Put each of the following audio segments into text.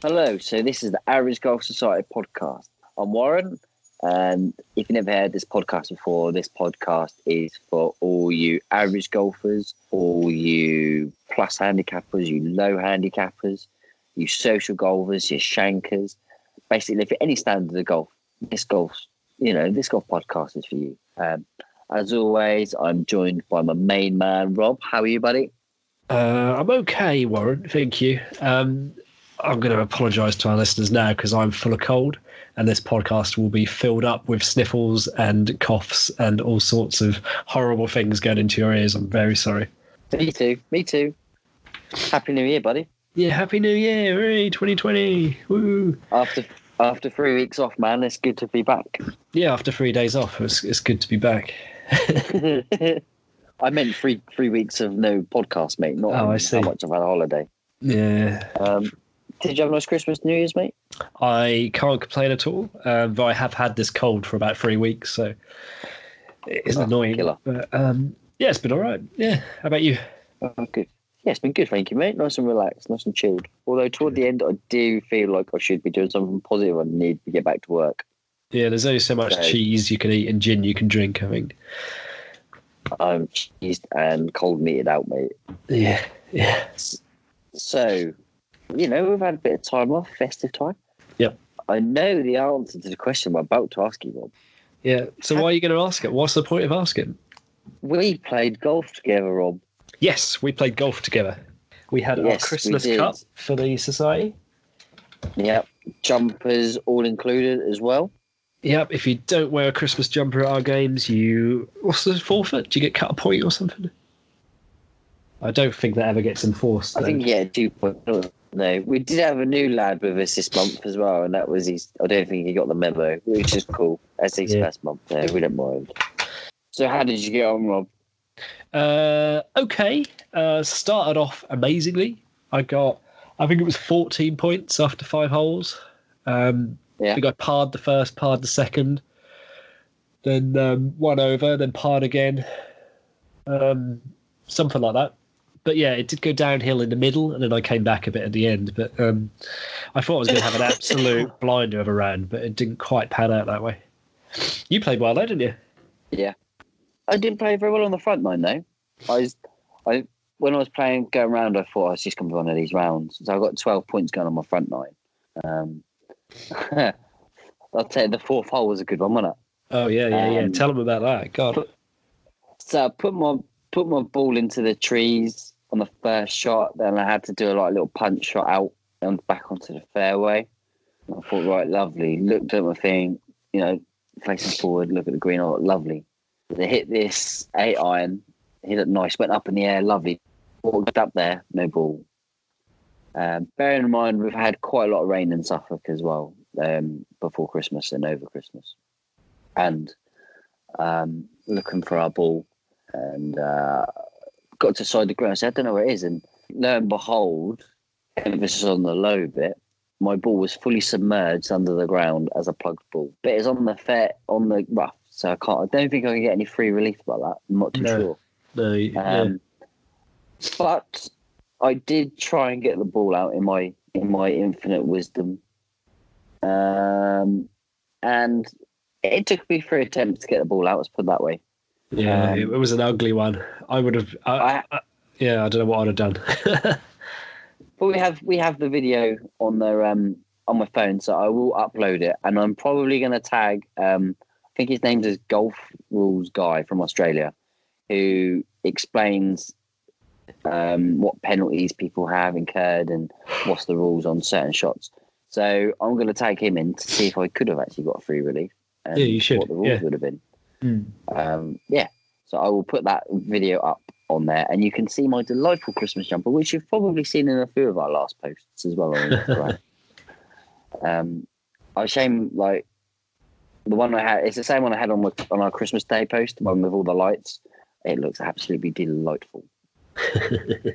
Hello, so this is the Average Golf Society podcast. I'm Warren, and if you've never heard this podcast before, this podcast is for all you average golfers, all you plus handicappers, you low handicappers, you social golfers, your shankers. Basically, for any standard of golf, this golf, you know, this golf podcast is for you. Um, as always, I'm joined by my main man, Rob. How are you, buddy? Uh, I'm okay, Warren. Thank you. Um, I'm going to apologise to our listeners now because I'm full of cold, and this podcast will be filled up with sniffles and coughs and all sorts of horrible things going into your ears. I'm very sorry. Me too. Me too. Happy New Year, buddy. Yeah, Happy New Year, hooray, 2020. Woo. After after three weeks off, man, it's good to be back. Yeah, after three days off, it's, it's good to be back. I meant three three weeks of no podcast, mate. Not Oh, I see. how much I've had a holiday. Yeah, Um, did you have a nice Christmas, New Year's, mate? I can't complain at all, um, but I have had this cold for about three weeks, so it's Oh, annoying. killer. But um, yeah, it's been all right. Yeah, how about you? Oh, good. Yeah, it's been good, thank you, mate. Nice and relaxed, nice and chilled. Although toward the end, I do feel like I should be doing something positive. I need to get back to work. Yeah, there's only so much Okay. cheese you can eat and gin you can drink. I think. I'm cheesed and cold meated out, mate. Yeah, yeah. So, you know, we've had a bit of time off, festive time. Yep. I know the answer to the question I'm about to ask you, Rob. Yeah. So why are you going to ask it? What's the point of asking? We played golf together, Rob. Yes, we played golf together. We had Yes, our Christmas cup for the society. Yep. Jumpers all included as well. Yep. If you don't wear a Christmas jumper at our games, you what's the forfeit? Do you get cut a point or something? I don't think that ever gets enforced. I though. think yeah, two point. No, we did have a new lad with us this month as well, and that was his. I don't think he got the memo, which is cool. That's his Yeah. first month. No, we don't mind. So how did you get on, Rob? Uh, okay. Uh, started off amazingly. I got, I think it was 14 points after five holes. Um, Yeah. I think I parred the first, parred the second, then um, one over, then parred again. Um, something like that. But yeah, it did go downhill in the middle, and then I came back a bit at the end. But um, I thought I was going to have an absolute blinder of a round, but it didn't quite pan out that way. You played well, though, didn't you? Yeah, I didn't play very well on the front nine though. I was, I when I was playing going round, I thought I was just going to be one of these rounds. So I got twelve points going on my front nine. Um, I'll tell you, the fourth hole was a good one, wasn't it? Oh yeah, yeah, yeah. Um, Tell them about that. God. So I put my put my ball into the trees on the first shot. Then I had to do a like little punch shot out and back onto the fairway. And I thought, right, lovely. Looked at my thing, you know, facing forward. Look at the green. Oh, lovely. They hit this eight iron. Hit it nice. Went up in the air. Lovely. Walked up there. No ball. Um, bearing in mind, we've had quite a lot of rain in Suffolk as well um, before Christmas and over Christmas. And um, looking for our ball and uh, got to side the ground. I said, I don't know where it is. And lo and behold, emphasis on the low bit, my ball was fully submerged under the ground as a plugged ball. But it's on the fair, on the rough. So I can't, I don't think I can get any free relief about that. I'm not too No. sure. No, yeah. Um, But I did try and get the ball out in my in my infinite wisdom, um, and it took me three attempts to get the ball out. Let's put it that way. Yeah, Um, it, was an ugly one. I would have. I, I, I, yeah, I don't know what I'd have done. but we have we have the video on the um on my phone, so I will upload it, and I'm probably going to tag. Um, I think his name is Golf Rules Guy from Australia, who explains um, what penalties people have incurred and what's the rules on certain shots. So I'm going to tag him in to see if I could have actually got a free relief. And Yeah, you should, What the rules yeah. would have been. Hmm. Um, yeah. So I will put that video up on there, and you can see my delightful Christmas jumper, which you've probably seen in a few of our last posts as well. Instagram. um, I shame like the one I had. It's the same one I had on on our Christmas Day post, the one with all the lights. It looks absolutely delightful.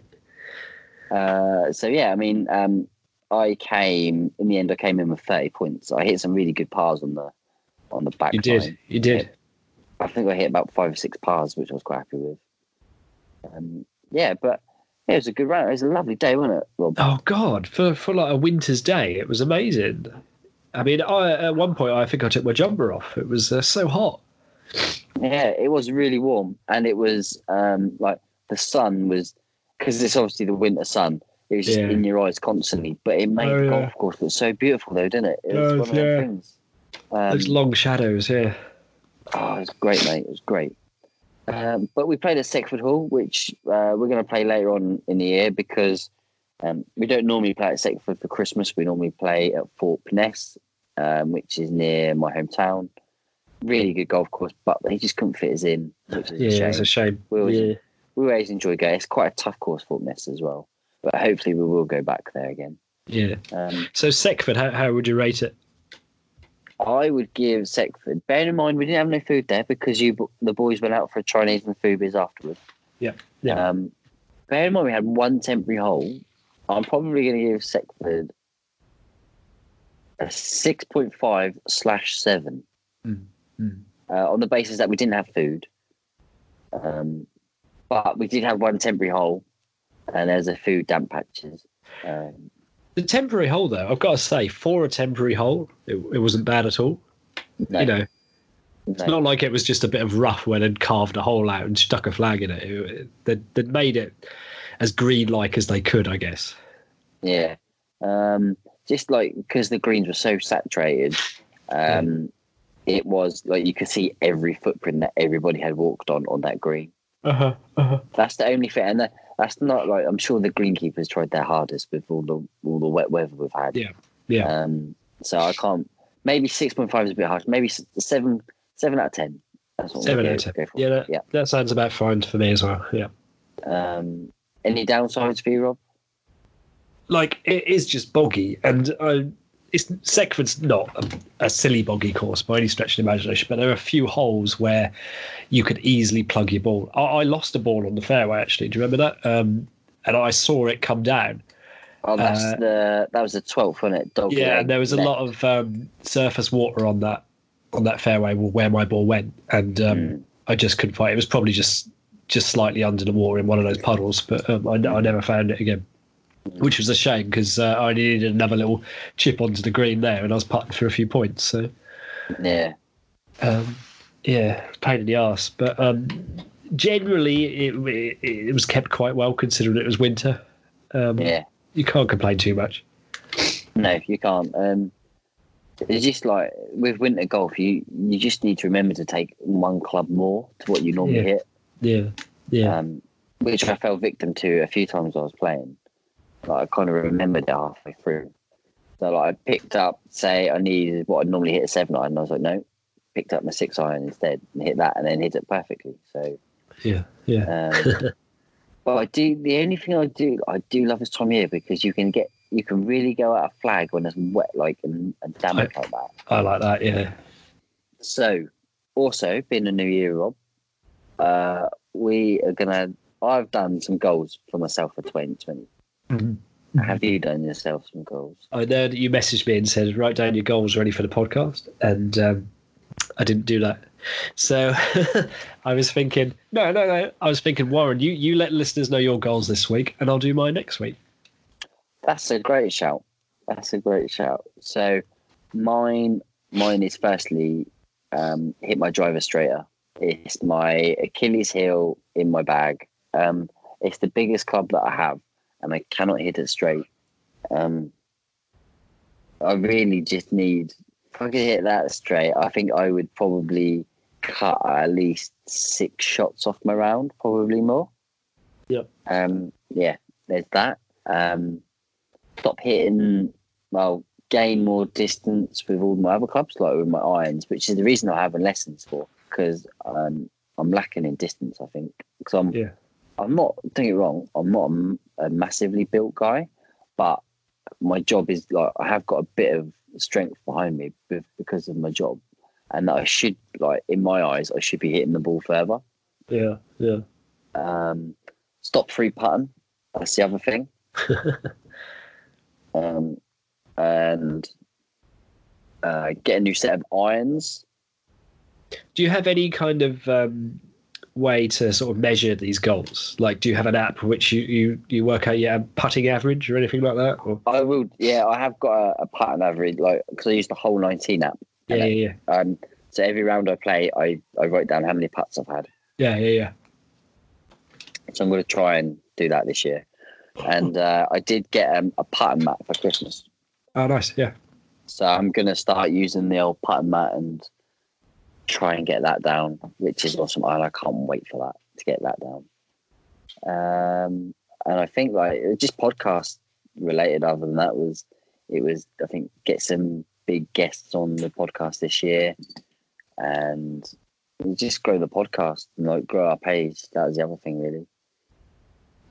Uh, so yeah, I mean, um, I came in the end. I came in with thirty points. I hit some really good pars on the on the back. you did. You did. I think I hit about five or six pars, which I was quite happy with. Um, yeah, but Yeah, it was a good round. It was a lovely day, wasn't it, Rob? Oh God, for for like a winter's day, it was amazing. I mean, I at one point I think I took my jumper off. It was uh, so hot. Yeah, it was really warm, and it was um like the sun was because it's obviously the winter sun. It was just Yeah. in your eyes constantly, but it made Oh, the yeah. golf course look so beautiful, though, didn't it? It was Does, one of yeah. those things. Um, Those long shadows, yeah. Oh, it was great, mate. It was great. Um, but we played at Seckford Hall, which uh, we're going to play later on in the year because um, we don't normally play at Seckford for Christmas. We normally play at Fort Ness, um, which is near my hometown. Really good golf course, but he just couldn't fit us in, which is a Yeah, shame. it's a shame. We always- yeah. we always enjoy going. It's quite a tough course, Fort Ness as well. But hopefully, we will go back there again. yeah. Um, So Seckford, how, how would you rate it? I would give Seckford. Bearing in mind, we didn't have no food there because you the boys went out for a Chinese and food biz afterwards. Yeah, yeah. Um, bear in mind, we had one temporary hole. I'm probably going to give Seckford a six point five slash seven Mm, mm. uh, on the basis that we didn't have food. Um, but we did have one temporary hole, and there's a few damp patches. Um, The temporary hole, though, I've got to say, for a temporary hole, it, it wasn't bad at all. no, You know, it's not like it was just a bit of rough where they'd carved a hole out and stuck a flag in it. it, they'd, they'd made it as green-like as they could, I guess. Yeah. Um, just like because the greens were so saturated, um, it was like you could see every footprint that everybody had walked on on that green. Uh-huh, uh-huh. That's the only thing, and that, that's not like I'm sure the greenkeepers tried their hardest with all the all the wet weather we've had. Yeah, yeah. Um, so I can't. Maybe six point five is a bit harsh. Maybe seven seven out of ten. That's what Seven out of ten. Yeah, that, yeah. that sounds about fine for me as well. Yeah. Um, any downsides for you, Rob? like it is just boggy, and uh, it's Seckford's not a, a silly boggy course by any stretch of the imagination, but there are a few holes where you could easily plug your ball. I, I lost a ball on the fairway actually. Do you remember that? Um, and I saw it come down. Oh, that's Uh, the that was the twelfth, wasn't it? Dog Yeah, and there was a lot of um, surface water on that on that fairway where my ball went, and um, Mm. I just couldn't find it. It was probably just just slightly under the water in one of those puddles, but um, I, I never found it again, which was a shame because uh, I needed another little chip onto the green there, and I was putting for a few points. So Yeah. um, yeah, pain in the ass, but um, generally it, it, it was kept quite well considering it was winter. Um, Yeah. You can't complain too much. No, you can't. Um, it's just like with winter golf, you you just need to remember to take one club more to what you normally Yeah. hit. Yeah, yeah, Um, which I fell victim to a few times I was playing. Like I kind of remembered it halfway through. So like I picked up, say I needed what I'd normally hit a seven iron, and I was like, no, picked up my six iron instead and hit that, and then hit it perfectly. So yeah, yeah. Um, but I do. The only thing I do, I do love this time of year because you can get, you can really go out a flag when it's wet, like and, and like that. I like that. Yeah. So, also being a new year, Rob, uh, we are gonna. I've done some goals for myself for 2020. Mhm. Have you done yourself some goals? I know that you messaged me and said write down your goals ready for the podcast, and um, I didn't do that. So I was thinking, no, no, no. I was thinking, Warren, you you let listeners know your goals this week, and I'll do mine next week. That's a great shout. That's a great shout. So, mine, mine is firstly um, hit my driver straighter. It's my Achilles heel in my bag. Um, it's the biggest club that I have, and I cannot hit it straight. Um, I really just need. If I could hit that straight, I think I would probably cut at least six shots off my round, probably more. Yep. Um. Yeah. There's that. Um. Stop hitting. Well, gain more distance with all my other clubs, like with my irons, which is the reason I'm having lessons for because um, I'm lacking in distance. I think because I'm. Yeah. I'm not. Don't get wrong. I'm not a massively built guy, but my job is like I have got a bit of strength behind me be- because of my job, and I should like in my eyes I should be hitting the ball further. Yeah, yeah. Um, stop free putting. That's the other thing. um, and uh, get a new set of irons. Do you have any kind of um, way to sort of measure these goals? Like, do you have an app which you you, you work out your putting average or anything like that? Or I will. Yeah, I have got a, a pattern average, like because I use the Hole19 app. yeah, yeah, yeah, Um, so every round I play, I I write down how many putts I've had. yeah, yeah, yeah. So I'm going to try and do that this year. And uh, I did get um, a pattern mat for Christmas. Oh, nice. Yeah. So I'm going to start using the old pattern mat and try and get that down, which is awesome. And I can't wait for that to get that down. Um, and I think like just podcast related. Other than that, was it was I think get some big guests on the podcast this year, and just grow the podcast and like grow our page. That was the other thing really.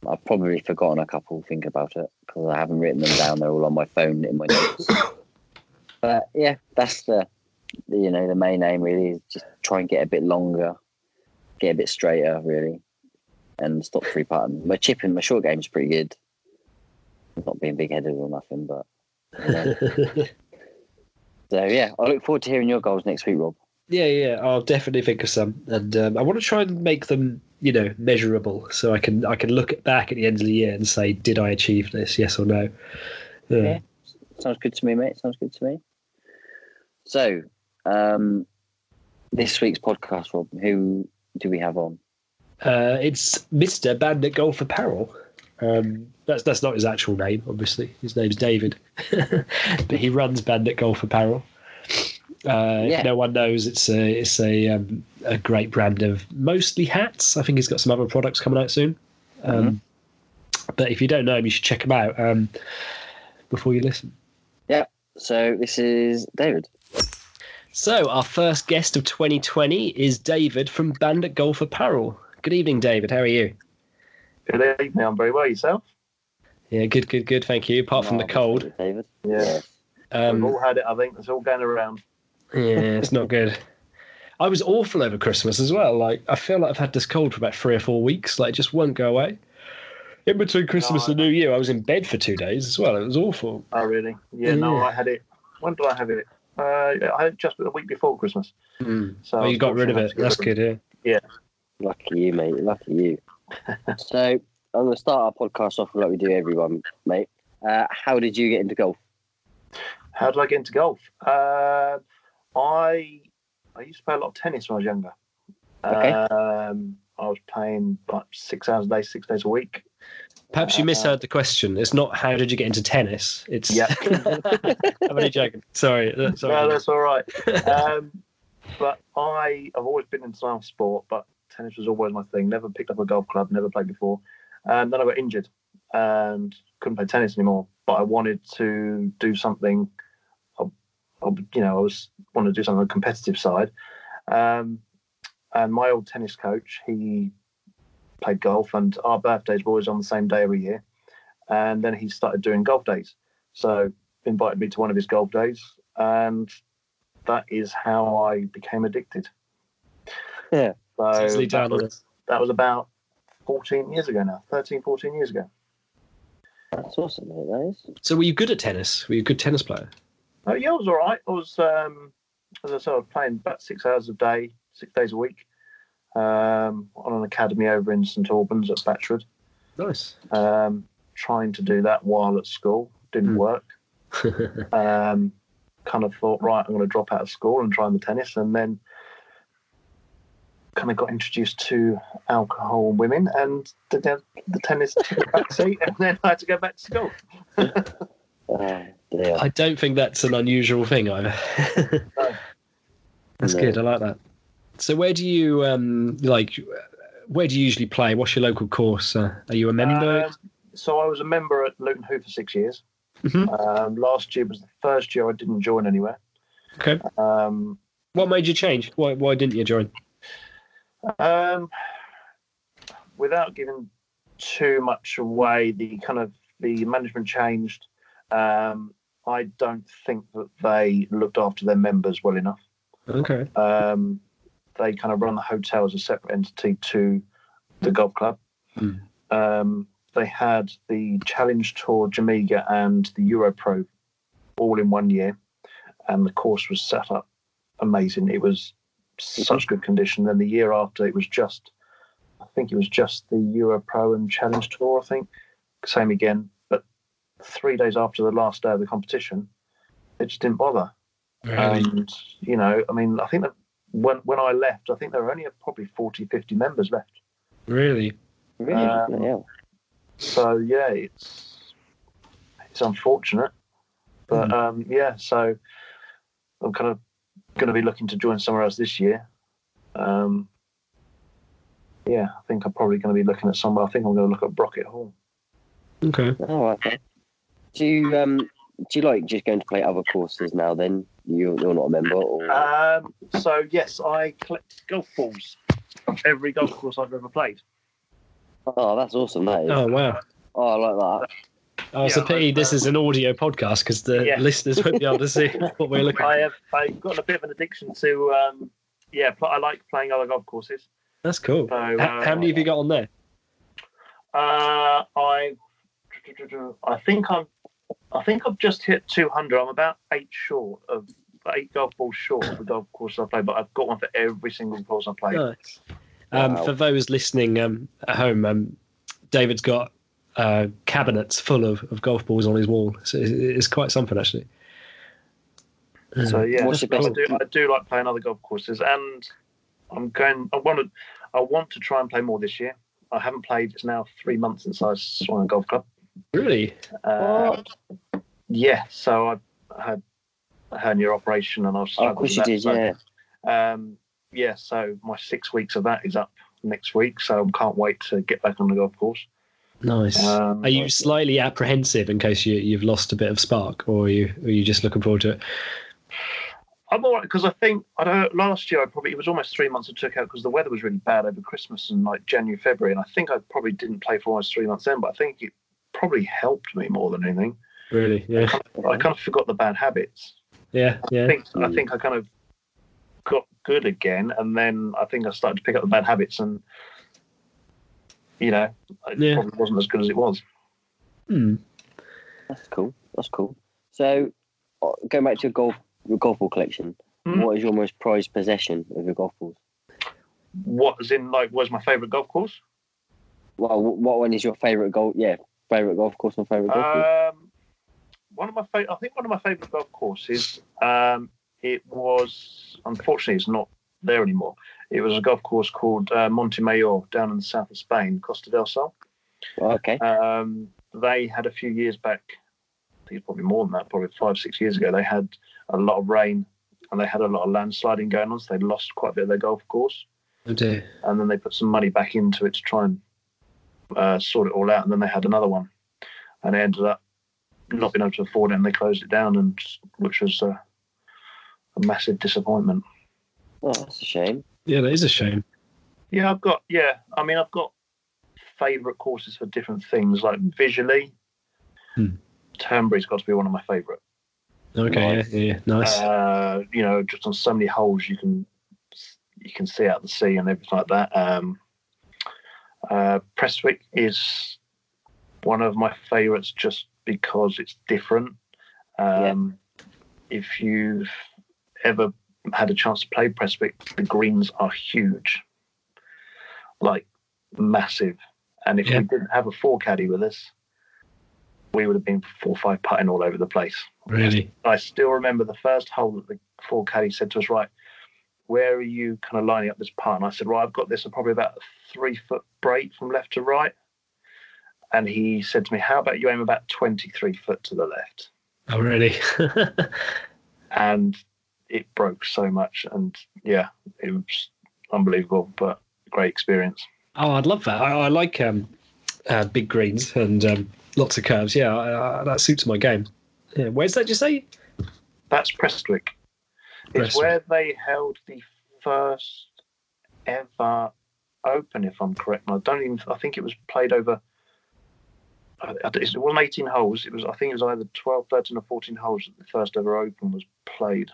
I've probably forgotten a couple. Think about it because I haven't written them down. They're all on my phone in my notes. but yeah, that's the, the you know the main aim really is just try and get a bit longer, get a bit straighter really, and stop free putting. My chipping, my short game's pretty good. Not being big headed or nothing, but you know. so yeah, I look forward to hearing your goals next week, Rob. Yeah, yeah, I'll definitely think of some, and um, I want to try and make them, you know, measurable, so I can I can look at back at the end of the year and say, did I achieve this? Yes or no? Yeah. Yeah. Sounds good to me, mate. Sounds good to me. So, um, this week's podcast, Rob, who do we have on? Uh, it's Mister Bandit Golf Apparel. Um, that's that's not his actual name, obviously. His name's David, but he runs Bandit Golf Apparel. Uh, Yeah. If no one knows, it's a it's a um, a great brand of mostly hats. I think he's got some other products coming out soon. Um, But if you don't know him, you should check him out um, before you listen. Yeah. So this is David. So our first guest of 2020 is David from Bandit Golf Apparel. Good evening, David. How are you? Good evening. I'm very well. Yourself? Yeah, good, good, good. Thank you. Apart from the Marvellous, cold, David. Yeah. um, We've all had it. I think it's all going around. Yeah, it's not good. I was awful over Christmas as well. Like I feel like I've had this cold for about three or four weeks. Like it just won't go away. In between Christmas No, and New Year, I was in bed for two days as well. It was awful. Oh, really? Yeah. No, I had it. When did I have it? Uh, I just the week before Christmas. So oh, you got rid of it. unfortunately, I had That's to get rid good. Yeah. Yeah. Lucky you, mate. Lucky you. so I'm going to start our podcast off like we do everyone, mate. Uh, how did you get into golf? How did I get into golf? Uh, I I used to play a lot of tennis when I was younger. Okay. Um, I was playing like six hours a day, six days a week. Perhaps you Uh, misheard the question. It's not how did you get into tennis. It's Yeah. I'm only joking. Sorry. uh, No, that's all right. um, but I have always been into some sport, but tennis was always my thing. Never picked up a golf club, never played before. And then I got injured and couldn't play tennis anymore. But I wanted to do something. I, I, you know, I was wanted to do something on the competitive side. Um, and my old tennis coach, he played golf, and our birthdays were always on the same day every year. And then he started doing golf days. So invited me to one of his golf days, and that is how I became addicted. Yeah. So easily that, was, that was about 14 years ago now, 13, 14 years ago. That's awesome, mate. That is. So were you good at tennis? Were you a good tennis player? Oh, yeah, I was all right. I was, um, as I said, I was playing about six hours a day, six days a week, um, on an academy over in St Albans at Batchwood. Nice. Um, trying to do that while at school didn't Hmm. work. um, kind of thought, right, I'm going to drop out of school and try the tennis, and then kind of got introduced to alcohol and women, and the, the, the tennis took a back seat, and then I had to go back to school. Oh, dear. I don't think that's an unusual thing either. No. That's No. good. I like that. So where do you um like? Where do you usually play? What's your local course? Uh, are you a member? Um, so I was a member at Luton Hoo for six years. Mhm. Um, last year was the first year I didn't join anywhere. okay. Um, What made you change? Why Why didn't you join? Um, without giving too much away, the kind of the management changed. Um, I don't think that they looked after their members well enough. Okay. Um, they kind of run the hotel as a separate entity to the golf club. Hmm. Um, they had the Challenge Tour, Jamega, and the Euro Pro all in one year, and the course was set up amazing. It was such good condition. Then the year after, it was just I think it was just the Euro Pro and Challenge Tour. I think same again, but three days after the last day of the competition, they just didn't bother. Really? And you know, I mean, I think that when when I left, I think there were only probably 40, 50 members left. really? Really? Um, yeah. So yeah, it's it's unfortunate, but um, yeah. So I'm kind of going to be looking to join somewhere else this year. Um, yeah, I think I'm probably going to be looking at somewhere. I think I'm going to look at Brocket Hall. Okay. All right. then. Do you um do you like just going to play other courses now? Then you you're not a member, or Um, so yes, I collect golf balls from every golf course I've ever played. oh, that's awesome. That is. Oh wow. Oh, I like Oh, it's Yeah, a pity I've, this uh, is an audio podcast because the Yeah. listeners won't be able to see what we're looking I at. have I've got a bit of an addiction to um, yeah. pl- I like playing other golf courses. That's cool. So H- uh, How many have you got on there? Uh, I, I think I'm, I think I've just hit 200. I'm about eight short of eight golf balls short of the golf course I play, but I've got one for every single course I play. Nice. Um, Wow. For those listening um, at home, um, David's got uh, cabinets full of, of golf balls on his wall. So it's, it's quite something, actually. So yeah, What's your I do, I do like playing other golf courses, and I'm going. I want to, I want to try and play more this year. I haven't played. It's now three months since I swung a golf club. Really? Uh, yeah, so I had a hernia operation, and I was. that. Oh, of course you did. Yeah. Um, yeah, so my six weeks of that is up next week, so I can't wait to get back on the golf course. Nice. Um, Are you slightly apprehensive in case you, you've lost a bit of spark, or are you, are you just looking forward to it? I'm all right because I think I don't. Last year, I probably it was almost three months I took out because the weather was really bad over Christmas and like January, February, and I think I probably didn't play for almost three months then. But I think it probably helped me more than anything. Really? Yeah. I kind of forgot the bad habits. Yeah. I Yeah. think I Mm. think I kind of got good again, and then I think I started to pick up the bad habits, and you know, it Yeah. probably wasn't as good as it was. Hmm. That's cool. That's cool. So, uh, going back to your golf your golf ball collection, Mhm. what is your most prized possession of your golf balls? What as in like Where's my favourite golf course? Well, what one is your favorite golf? Yeah, favorite golf course and favorite golf ball. Um, one of my favorite, I think one of my favourite golf courses. Um, it was unfortunately it's not there anymore. It was a golf course called uh, Montemayor down in the south of Spain, Costa del Sol. Oh, okay. Um, they had a few years back. I think it's probably more than that. Probably five, six years ago. They had a lot of rain and they had a lot of landsliding going on, so they lost quite a bit of their golf course. Oh dear. And then they put some money back into it to try and uh, sort it all out. And then they had another one, and they ended up not being able to afford it, and they closed it down, and which was uh, a massive disappointment. Oh, that's a shame. Yeah, that is a shame. Yeah, I've got yeah. I mean, I've got favourite courses for different things. Like visually, Hmm. Turnberry's got to be one of my favourite. Okay. Nice. Yeah. Yeah. Nice. Uh, you know, just on so many holes you can you can see out the sea and everything like that. Um, uh, Prestwick is one of my favourites just because it's different. Um, If you've ever had a chance to play Prestwick, the greens are huge, like massive. And if Yeah. we didn't have a fore caddy with us, we would have been four or five putting all over the place. really. I still remember the first hole that the fore caddy said to us, right, where are you kind of lining up this putt? And I said, well, I've got this at probably about a three foot break from left to right. And he said to me, how about you aim about 23 foot to the left? Oh, really? And it broke so much. And yeah, it was unbelievable, but great experience. oh, I'd love that. I, I like um, uh, big greens and um, lots of curves. Yeah, I, that suits my game. Yeah. Where's that? You say? That's Prestwick. It's where they held the first ever Open, if I'm correct. And I don't even. I think it was played over. I- I- It wasn't 18 holes. It was. I think it was either 12, 13, or 14 holes that the first ever Open was played.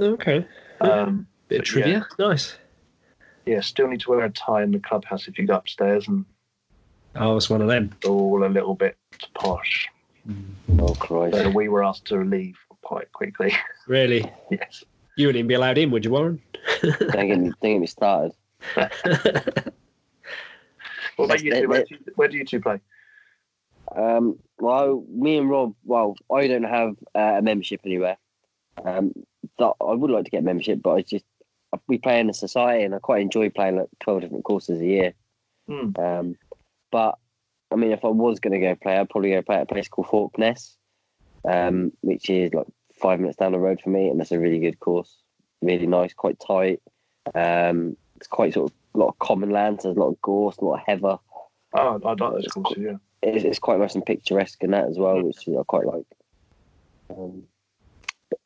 Okay. Yeah. Um, Bit of but trivia. Nice. yeah, still need to wear a tie in the clubhouse if you go upstairs, and Oh, it's one of them. all a little bit posh. Oh Christ! So we were asked to leave quite quickly. Really? yes. You wouldn't even be allowed in, would you, Warren? don't get me, don't get me started. What about you two? Where do you, where do you two play? Um, well, me and Rob, well, I don't have uh, a membership anywhere. Um, that I would like to get a membership, but I just we play in a society, and I quite enjoy playing like twelve different courses a year. Hmm. Um, but I mean, if I was going to go play, I'd probably go play at a place called Faulkness, um, which is like five minutes down the road for me, and that's a really good course. Really nice, quite tight. Um, it's quite sort of a lot of common land, so there's a lot of gorse, a lot of heather Oh, I like those courses. Yeah. it's, it's quite nice and picturesque in that as well, which I quite like. Um,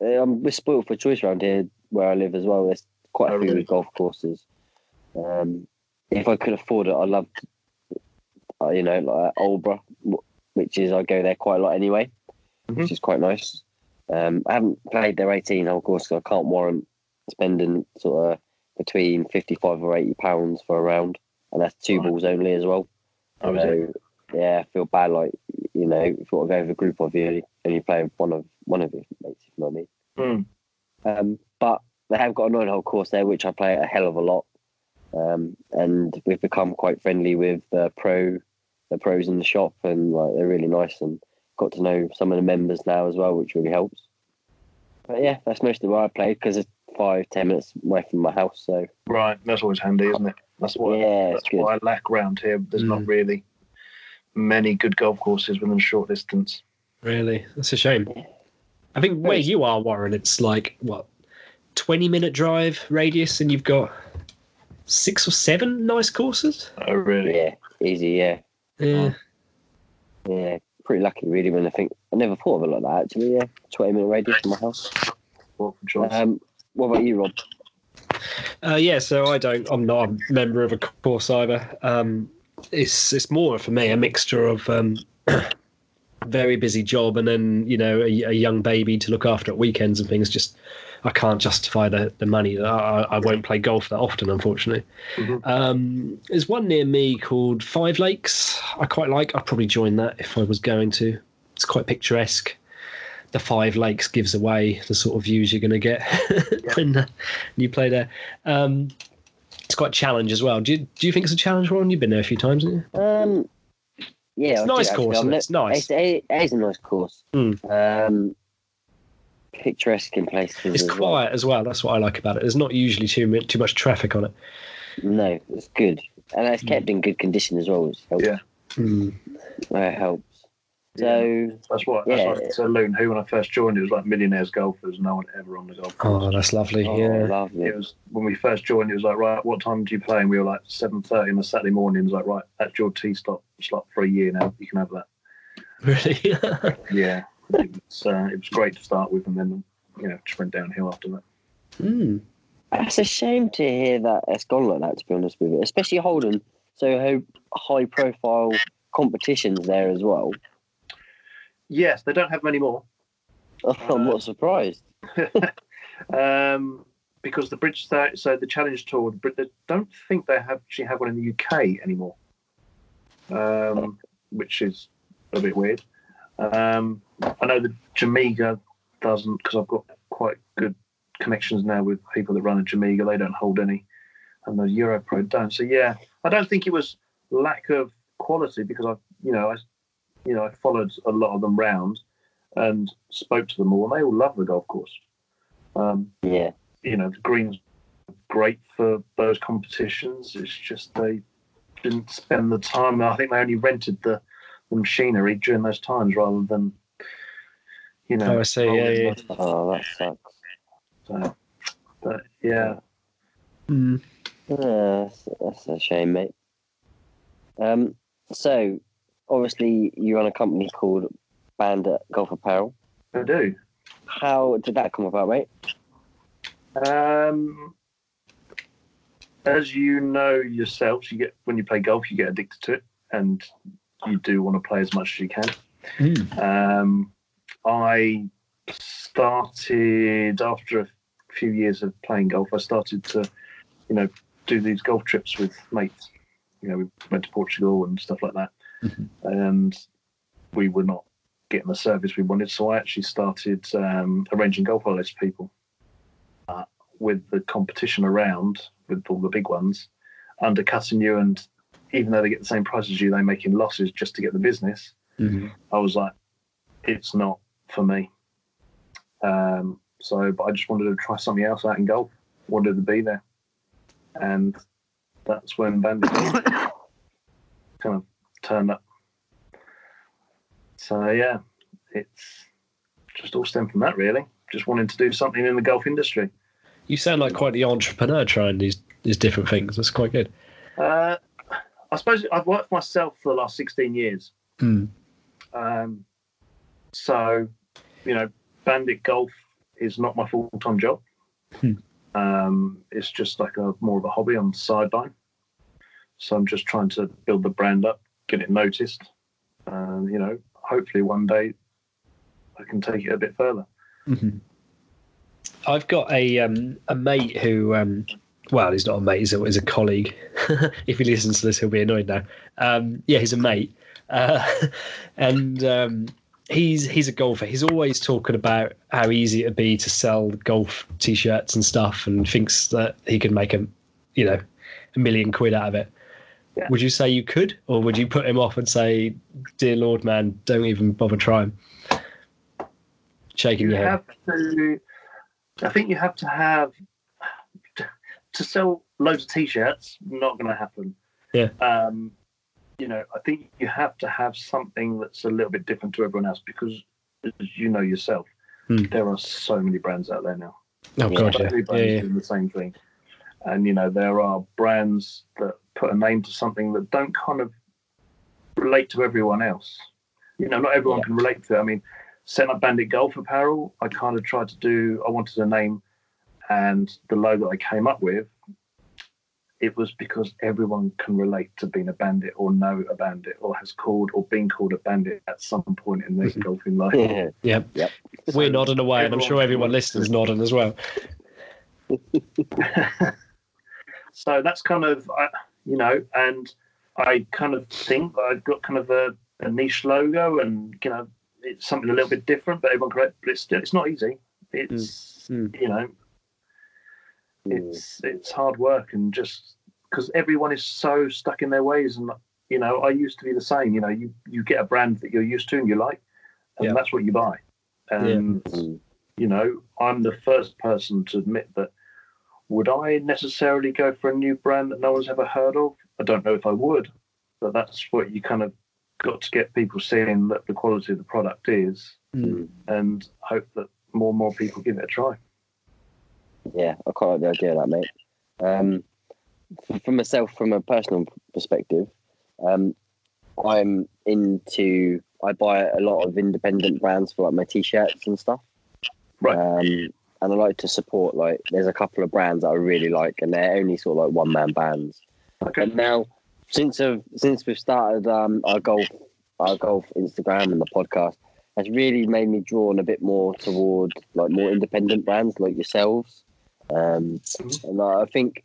um, we're spoiled for choice around here where I live as well. There's quite a Oh, few really? golf courses. Um, if I could afford it, I'd love, uh, you know, like wh- which is I go there quite a lot anyway, Mhm. which is quite nice. Um, I haven't played their 18 hole course, so I can't warrant spending sort of between 55 or 80 pounds for a round, and that's two balls only as well. Oh? So, yeah, I feel bad. Like you know, if you want to go with a group of you, only play one of one of your mates. If you know what I mean. Hmm. Um, but they have got a nine-hole course there, which I play a hell of a lot. Um, and we've become quite friendly with the pro, the pros in the shop, and like they're really nice. And got to know some of the members now as well, which really helps. But yeah, that's mostly where I play because it's five, ten minutes away from my house. So Right. That's always handy, isn't it? That's what. yeah, that's good. what I lack round here. There's not Mm. really many good golf courses within short distance. Really, that's a shame. I think where you are, Warren, it's like what twenty minute drive radius, and you've got six or seven nice courses. Oh, really? Yeah, easy. Yeah. Yeah, Yeah, pretty lucky really when I think I never thought of it like that actually. Yeah, twenty minute radius from my house. What? Um, what about you, Rob? uh, yeah. So I don't. I'm not a member of a course either. Um, it's it's more for me a mixture of um, very busy job and then you know a, a young baby to look after at weekends and things. Just I can't justify the the money. I, I won't play golf that often, unfortunately. Mhm. Um, there's one near me called Five Lakes. I quite like. I'd probably join that if I was going to. It's quite picturesque. The Five Lakes gives away the sort of views you're going to get when uh, you play there. Um, it's quite a challenge as well. Do you, do you think it's a challenge, Ron? You've been there a few times, haven't you? Um, yeah, It's I a do nice actually. course, I've isn't it? It's nice. It's, it is a nice course. Mm. Um, picturesque in places. It's as quiet as well. That's what I like about it. There's not usually too mu- too much traffic on it. No, it's good, and it's kept in good condition as well. Which helps. Yeah. Mm. That helps. Yeah. So That's what. That's Yeah. what I said Luton Hoo when I first joined. It was like millionaires golfers. No one ever on the golf course. Oh, that's lovely. oh, yeah. lovely. It was when we first joined. It was like, right, what time do you play? And we were like seven thirty on a Saturday morning. It was like, right, that's your tee stop slot for a year now. You can have that. Really. Yeah, it was, uh, it was great to start with, and then you know just went downhill after that. mm. That's a shame to hear that it's gone like that. To be honest with you, especially Holden, so high profile competitions there as well. Yes, they don't have many more. I'm not surprised. um, because the British, so the Challenge Tour, the Brit- they don't think they have actually have one in the UK anymore, um, which is a bit weird. Um, I know that Jamega doesn't because I've got quite good connections now with people that run a Jamega. They don't hold any, and the Europro don't. So yeah, I don't think it was lack of quality because I, you know, I, you know, I followed a lot of them round and spoke to them all, and they all love the golf course. Um, Yeah, you know, the greens great for those competitions. It's just they didn't spend the time. I think they only rented the, the machinery during those times rather than, you know. Oh, I see. Yeah, yeah. oh, that sucks. So, but yeah, Mm. Yeah, that's, that's a shame, mate. Um, so obviously you run a company called Bandit Golf Apparel. they do. How did that come about, mate? Um, as you know yourselves, you get when you play golf, you get addicted to it, and you do want to play as much as you can. Mm. Um, I started after a few years of playing golf. I started to, you know, do these golf trips with mates. You know, we went to Portugal and stuff like that, Mhm. and we were not getting the service we wanted. So I actually started um, arranging golf holidays for people. Uh, with the competition around, with all the big ones, undercutting you and even though they get the same price as you, they're making losses just to get the business. Mhm. I was like, it's not for me. Um, so, but I just wanted to try something else out in golf. Wanted to be there, and that's when Bandit kind of turned up. So yeah, it's just all stemmed from that really. Just wanting to do something in the golf industry. You sound like quite the entrepreneur trying these these different things. That's quite good. Uh, I suppose I've worked for myself for the last 16 years. Hmm. Um, so, you know, Bandit Golf is not my full time job. Hmm. Um, it's just like a more of a hobby on the sideline. So I'm just trying to build the brand up, get it noticed, and you know, hopefully one day I can take it a bit further. Mhm. I've got a um, a mate who, um, well, he's not a mate; he's a, he's a colleague. if he listens to this, he'll be annoyed now. Um, yeah, he's a mate, uh, and um, he's he's a golfer. He's always talking about how easy it'd be to sell golf t-shirts and stuff, and thinks that he could make a, you know, a million quid out of it. Yeah. Would you say you could, or would you put him off and say, "Dear Lord, man, don't even bother trying"? Shaking you your head. to i think you have to have to sell loads of t-shirts not going to happen Yeah. um you know i think you have to have something that's a little bit different to everyone else because as you know yourself Hmm. there are so many brands out there now Oh god, so yeah, many yeah, brands yeah. doing the same thing and you know there are brands that put a name to something that don't kind of relate to everyone else you know not everyone Yeah. can relate to it i mean setting up bandit golf apparel i kind of tried to do i wanted a name and the logo i came up with it was because everyone can relate to being a bandit or know a bandit or has called or been called a bandit at some point in their Mhm. golfing life Yeah. Yep. Yep. We're nodding away, and I'm sure everyone listening's nodding as well. so that's kind of uh, you know and i kind of think that i've got kind of a, a niche logo and you know it's something a little bit different but everyone can but it's still it's not easy it's Mm. you know it's it's hard work and just because everyone is so stuck in their ways and you know i used to be the same you know you you get a brand that you're used to and you like and Yeah. that's what you buy and Mm. you know, I'm the first person to admit that. Would I necessarily go for a new brand that no one's ever heard of? I don't know if I would, but that's what you kind of got to get people seeing that the quality of the product is, Mm. and hope that more and more people give it a try. Yeah, I quite like the idea of that, mate. Um, for myself, from a personal perspective, um, I'm into. I buy a lot of independent brands for like my t-shirts and stuff. Right. Um, and I like to support like there's a couple of brands that I really like, and they're only sort of like one man bands. Okay. But now, since I've, since we've started um, our golf our golf Instagram and the podcast, has really made me drawn a bit more toward like more independent brands like yourselves. Um, Mhm. and like, I think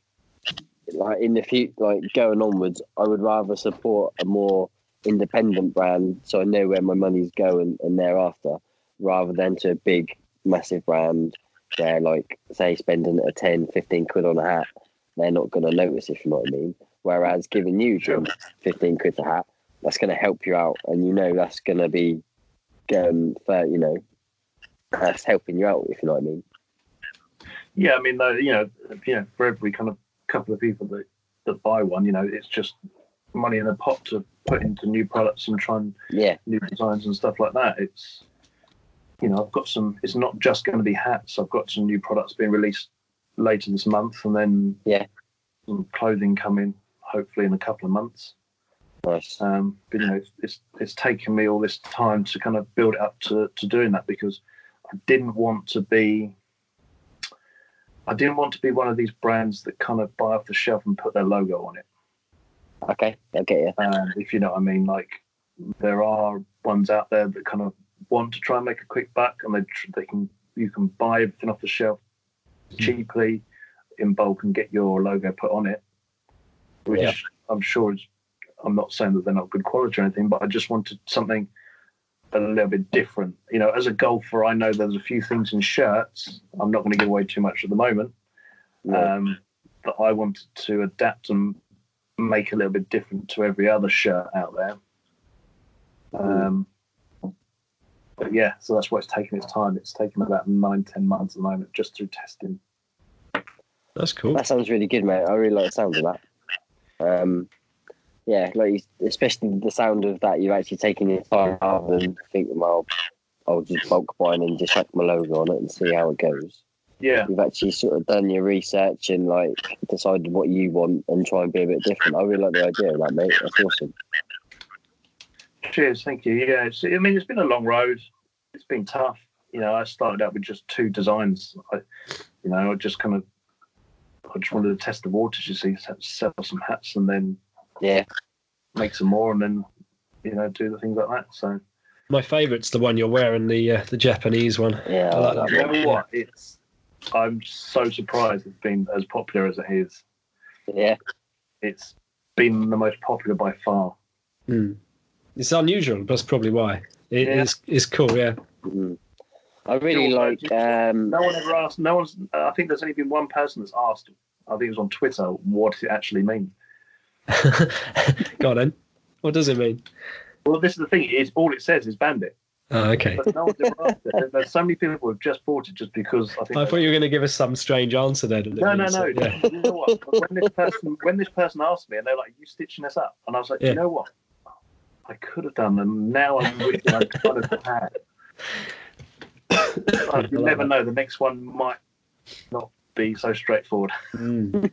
like in the future, like going onwards, I would rather support a more independent brand so I know where my money's going and thereafter, rather than to a big massive brand where like say spending a 10, 15 quid on a hat, they're not going to notice if you know what I mean. Whereas giving you Sure. 15 quid a hat, that's going to help you out, and you know that's going to be going for you know that's helping you out if you know what I mean. Yeah, I mean, you know, you know, for every kind of couple of people that that buy one, you know, it's just money in a pot to put into new products and try and Yeah, new designs and stuff like that. It's you know, I've got some. It's not just going to be hats. I've got some new products being released later this month, and then Yeah. some clothing coming hopefully in a couple of months. nice. Um, but you know, it's, it's it's taken me all this time to kind of build it up to to doing that because I didn't want to be. I didn't want to be one of these brands that kind of buy off the shelf and put their logo on it. Okay, okay, get you. Um, if you know what I mean. Like there are ones out there that kind of want to try and make a quick buck, and they tr- they can you can buy everything off the shelf cheaply in bulk and get your logo put on it, which Yeah. I'm sure is. I'm not saying that they're not good quality or anything, but I just wanted something a little bit different. You know, as a golfer, I know there's a few things in shirts. I'm not going to give away too much at the moment Yeah. um, that I wanted to adapt and make a little bit different to every other shirt out there. Um, but yeah, so that's why it's taking its time. It's taken about nine, ten months at the moment just through testing. That's cool. That sounds really good, mate. I really like the sound of that. Um, yeah, like especially the sound of that. You've actually taken your time rather than thinking, well, I'll just bulk buy and just chuck my logo on it and see how it goes. Yeah, You've actually sort of done your research and like decided what you want and try and be a bit different. I really like the idea of that, mate. That's awesome. cheers, thank you. Yeah, I mean, it's been a long road. It's been tough. You know, I started out with just two designs. I, you know, I just kind of, I just wanted to test the waters. You see, sell some hats and then Yeah, make some more, and then you know, do the things like that. So. My favourite's the one you're wearing, the uh, the Japanese one. yeah, I I like like You that. know one. what? It's I'm so surprised it's been as popular as it is. Yeah, It's been the most popular by far. Mm. It's unusual. But that's probably why. It Yeah. is it's cool. Yeah. Mhm. I really Still, like. Um, No one ever asked. No one's. Uh, I think there's only been one person that's asked. I think it was on Twitter what does it actually means. Go on then. What does it mean? Well, this is the thing. It's all it says is Bandit, Oh, okay. but no one's ever asked it. There- There's so many people who have just bought it just because I think. I thought you were going to give us some strange answer there. and no, no, no. Yeah. You know what? When this person, when this person asked me, and they're like, "You stitching this up?" and I was like, Yeah. "You know what? I could have done, and now I'm wishing I kind of had." But you never know. The next one might not be so straightforward. Mm.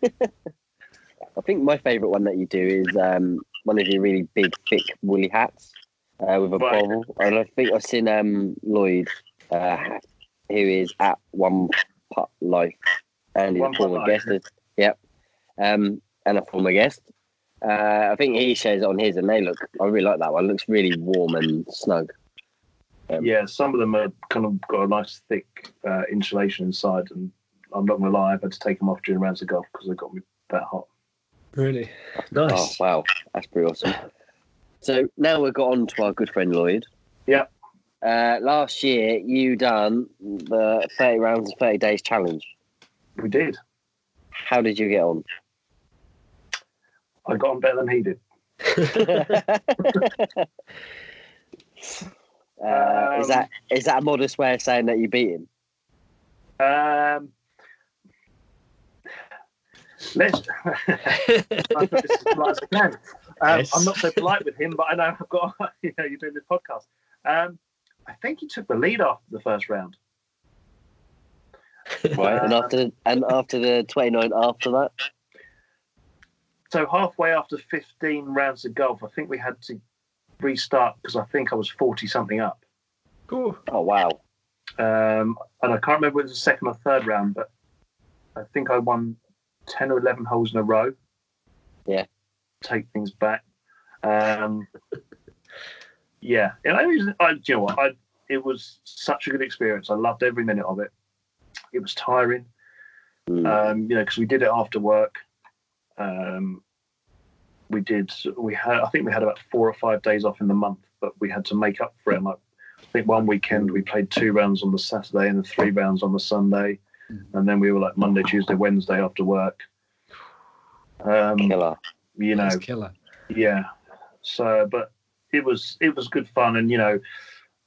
I think my favourite one that you do is um, one of your really big, thick, woolly hats uh, with a Right. bowl. And I think I've seen um, Lloyd, uh, who is at One Putt Life and he's One a former guest. Yep, um, and a former guest. Uh, I think he shares it on his, and they look. I really like that one. Looks really warm and snug. Um, Yeah, some of them are kind of got a nice thick uh, insulation inside, and I'm not gonna lie, I've had to take them off during rounds of golf because they got me that hot. Really Oh nice. wow, that's pretty awesome. So now we've got on to our good friend Lloyd. Yeah. Uh, last year you done the 30 rounds and 30 days challenge. We did. How did you get on? I got on better than he did. uh, is Um, that is that a modest way of saying that you beat him? Um, let's. I put this as polite as I can. Um, Yes. I'm not so polite with him, but I know I've got. You know, you're doing this podcast. Um, I think he took the lead after the first round. Right, and after the, and after the 29 after that, So halfway after 15 rounds of golf, I think we had to restart because I think I was 40 something up. Cool. oh wow, Um, and I can't remember if it was the second or third round, but I think I won 10 or 11 holes in a row. Yeah. Take things back. Um, yeah. And I, was, I, you know what? I, it was such a good experience. I loved every minute of it. It was tiring, Mm. um, you know, because we did it after work. Um, we did, we had, I think we had about four or five days off in the month, but we had to make up for it. Like, I think one weekend we played two rounds on the Saturday and three rounds on the Sunday, and then we were like Monday, Tuesday, Wednesday after work. Um, killer. you know, That's killer. yeah. So, but it was it was good fun, and you know,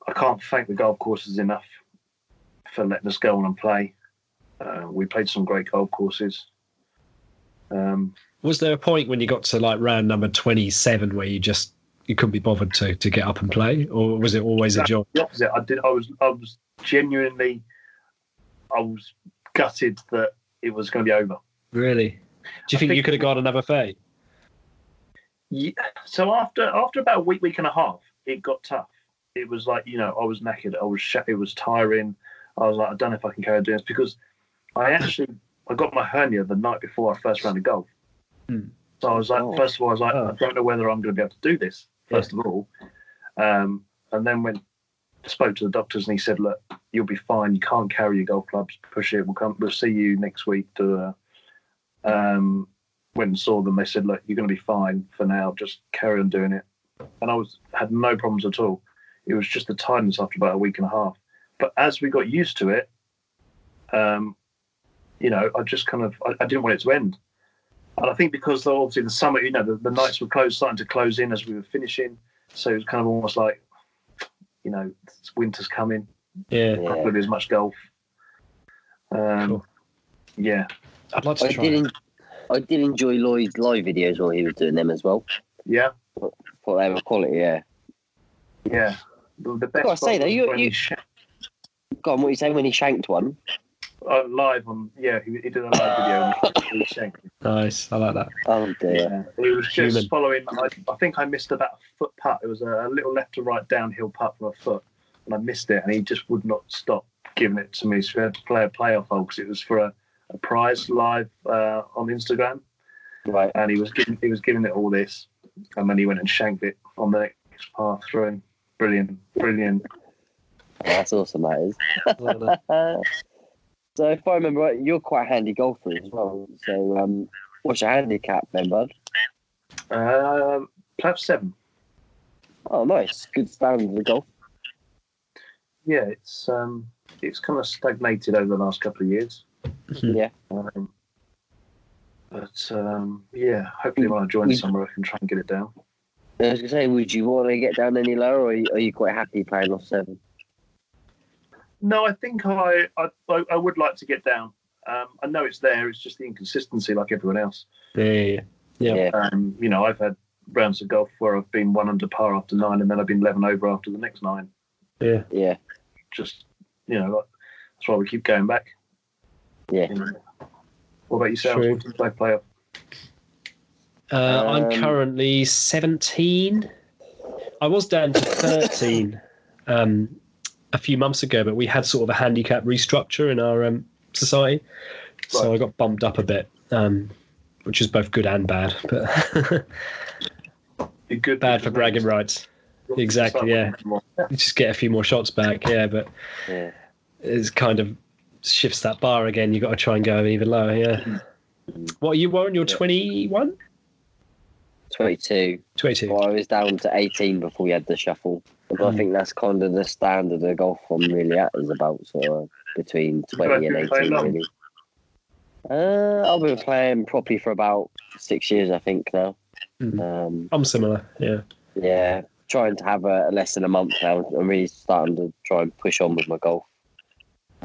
I can't thank the golf courses enough for letting us go on and play. Uh, we played some great golf courses. Um, Was there a point when you got to like round number twenty-seven where you just you couldn't be bothered to to get up and play, or was it always a job? the opposite. I did. I was. I was genuinely. I was gutted that it was going to be over. Really? Do you think, think- you could have got another fade? Yeah. So after after about a week, week and a half, it got tough. It was like you know I was knackered. I was sh- it was tiring. I was like I don't know if I can carry on doing this because I actually I got my hernia the night before our first round of golf. Hmm. So I was like, Oh. first of all, I was like, Oh. I don't know whether I'm going to be able to do this. First of all, um, and then when spoke to the doctors and he said, look, you'll be fine. You can't carry your golf clubs. Push it. We'll come. We'll see you next week. To, uh, um, went and saw them. They said, look, you're going to be fine for now. Just carry on doing it. And I was had no problems at all. It was just the tiredness after about a week and a half. But as we got used to it, um, you know, I just kind of I, I didn't want it to end. And I think because obviously the summer, you know, the, the nights were closed, starting to close in as we were finishing, so it was kind of almost like, you know, winter's coming. Yeah, Yeah. Not as much golf. Um, Cool. Yeah, I'd like to I try. did. En- I did enjoy Lloyd's live videos while he was doing them as well. yeah, Thought they were quality. Yeah. yeah. The, the best gotta say, though, you- when you- sh- Go on. What you saying when he shanked one? Uh, live on, yeah, he, he did a live video. and he shanked it. Nice, I like that. Oh dear. Yeah, he was just Human. following. I, I think I missed about a foot putt. It was a, a little left to right downhill putt from a foot, and I missed it, and he just would not stop giving it to me. So we had to play a playoff hole because it was for a, a prize live uh, on Instagram, Right. and he was giving he was giving it all this, and then he went and shanked it on the next par through. Brilliant, brilliant. Oh, that's awesome. That is. I like that. so if I remember right, you're quite a handy golfer as well. So um, what's your handicap then, bud? Um, playoff seven. Oh, nice. Good standard of golf. Yeah, it's um, it's kind of stagnated over the last couple of years. Mhm. Yeah. Um, but um, yeah, hopefully when I join We- somewhere, I can try and get it down. I was gonna say, would you want to get down any lower, or are you, are you quite happy playing off seven? No, I think I I, I I would like to get down. Um, I know it's there. It's just the inconsistency, like everyone else. Yeah, yeah, yeah. Yeah. Um, you know, I've had rounds of golf where I've been one under par after nine, and then I've been eleven over after the next nine. yeah. Yeah. Just you know, like, that's why we keep going back. Yeah. You know. What about yourself? True. What do you play playoff? Uh, I'm Um, currently 17. I was down to 13 um, a few months ago, but we had sort of a handicap restructure in our um, society, so I got bumped up a bit, um, which is both good and bad. But good. bad for bragging rights. Exactly, yeah. You just get a few more shots back, yeah. But Yeah. it's kind of shifts that bar again. You got to try and go even lower, yeah. What are you, Warren? You're Yeah. 21, 22. 22. Well, I was down to 18 before we had the shuffle. But I Mm. think that's kind of the standard of golf I'm really at is about sort of between 20 and 18, really. Uh, I've been playing properly for about six years, I think, now. Mm. Um, I'm similar, yeah. yeah, trying to have a, less than a month now. I'm really starting to try and push on with my golf.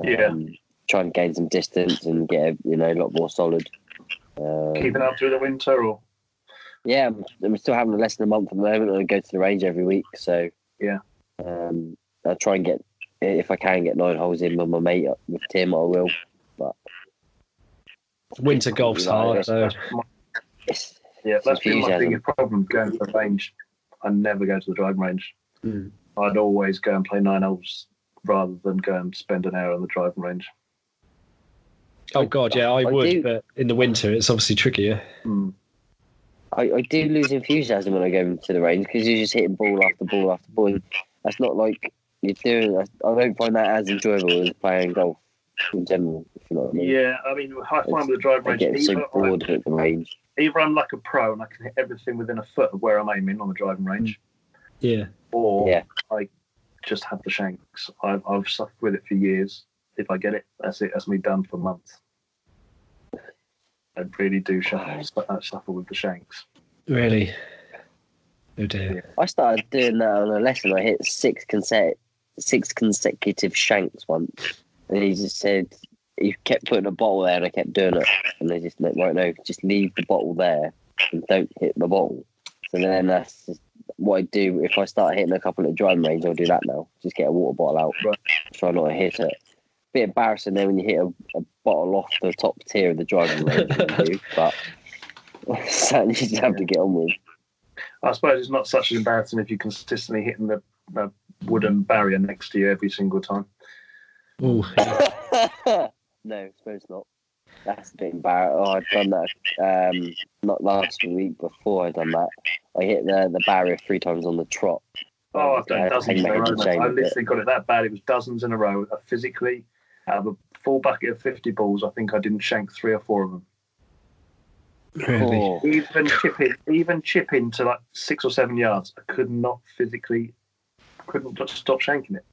Yeah. Um, try and gain some distance and get a, you know a lot more solid. Um, Keeping up through the winter, or yeah, I'm, I'm still having less than a month at the moment. and I go to the range every week, so Yeah. Um, I try and get if I can get nine holes in with my mate with Tim, I will. But winter golf's hard, yes, though. that's my, It's, yeah, that's been my biggest problem going to the range. I never go to the driving range. Mm. I'd always go and play nine holes rather than go and spend an hour on the driving range. Oh god, yeah, I, I would, do- but in the winter it's obviously trickier. Hmm. I, I do lose enthusiasm when I go to the range because you're just hitting ball after ball after ball. And that's not like you're doing. I don't find that as enjoyable as playing golf in general. If you know what I mean. Yeah, I mean, I find with the driving I range, get so either, bored at the range. either I'm like a pro and I can hit everything within a foot of where I'm aiming on the driving hmm. range, Yeah. or Yeah. I just have the shanks. I've, I've suffered with it for years. If I get it, that's it. That's me done for months. I really do suffer, uh, suffer with the shanks. Really. Oh dear. I started doing that on a lesson. I hit six consecutive six consecutive shanks once, and he just said he kept putting a bottle there, and I kept doing it, and they just like, right, no, just leave the bottle there and don't hit the bottle. So then that's just what I do. If I start hitting a couple at driving range, I'll do that now. Just get a water bottle out, Right. try not to hit it. Bit embarrassing then when you hit a, a bottle off the top tier of the driving range, you do, but something you just have to get on with. I suppose it's not such as embarrassing if you're consistently hitting the, the wooden barrier next to you every single time. Ooh, no, I suppose not. That's a bit embarrassing. Oh, I've done that. Um, not last week. Before I done that, I hit the the barrier three times on the trot. Oh, I've done I had to dozens in a a row. I of it. literally got it that bad. It was dozens in a row. I physically, out of a full bucket of 50 balls, I think I didn't shank three or four of them. really. Oh, Even chipping, even chipping to like six or seven yards, I could not physically, couldn't just stop shanking it.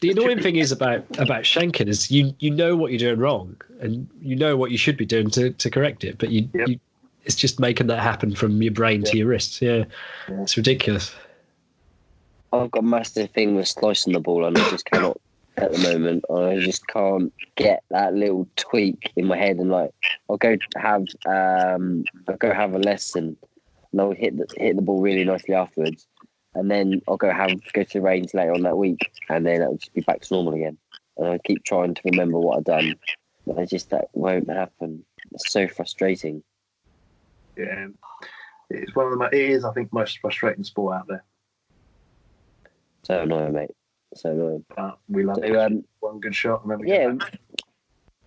The annoying thing is about about shanking is you you know what you're doing wrong and you know what you should be doing to, to correct it, but you Yep. you it's just making that happen from your brain to your wrists. Yeah, Yeah. it's ridiculous. I've got a massive thing with slicing the ball, and I just cannot at the moment. I just can't get that little tweak in my head, and like I'll go have um, I'll go have a lesson, and I'll hit the hit the ball really nicely afterwards, and then I'll go have go to the range later on that week, and then I'll just be back to normal again. And I keep trying to remember what I've done, but I just that won't happen. It's so frustrating. Yeah, it's one of the. It is, I think, most frustrating sport out there. So annoying, mate. So annoying. But we love So, um, one good shot. Remember, Yeah,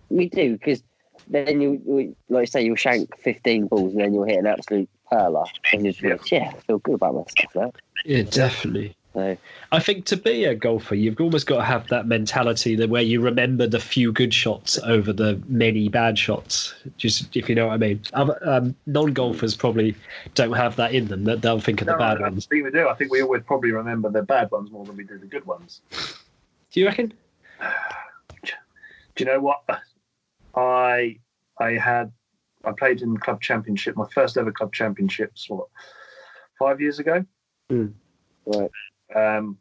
we do because then you, you like I say you'll shank fifteen balls and then you'll hit an absolute perler and you just Yeah. yeah. yeah, I feel good about myself now. Yeah, definitely. So I think to be a golfer, you've almost got to have that mentality that where you remember the few good shots over the many bad shots. Just if you know what I mean. Um, non-golfers probably don't have that in them. That they'll think of the No, bad I ones. think we do. I think we always probably remember the bad ones more than we do the good ones. Do you reckon? Do you know what? I I had I played in club championship. My first ever club championships. What five years ago? right, Um,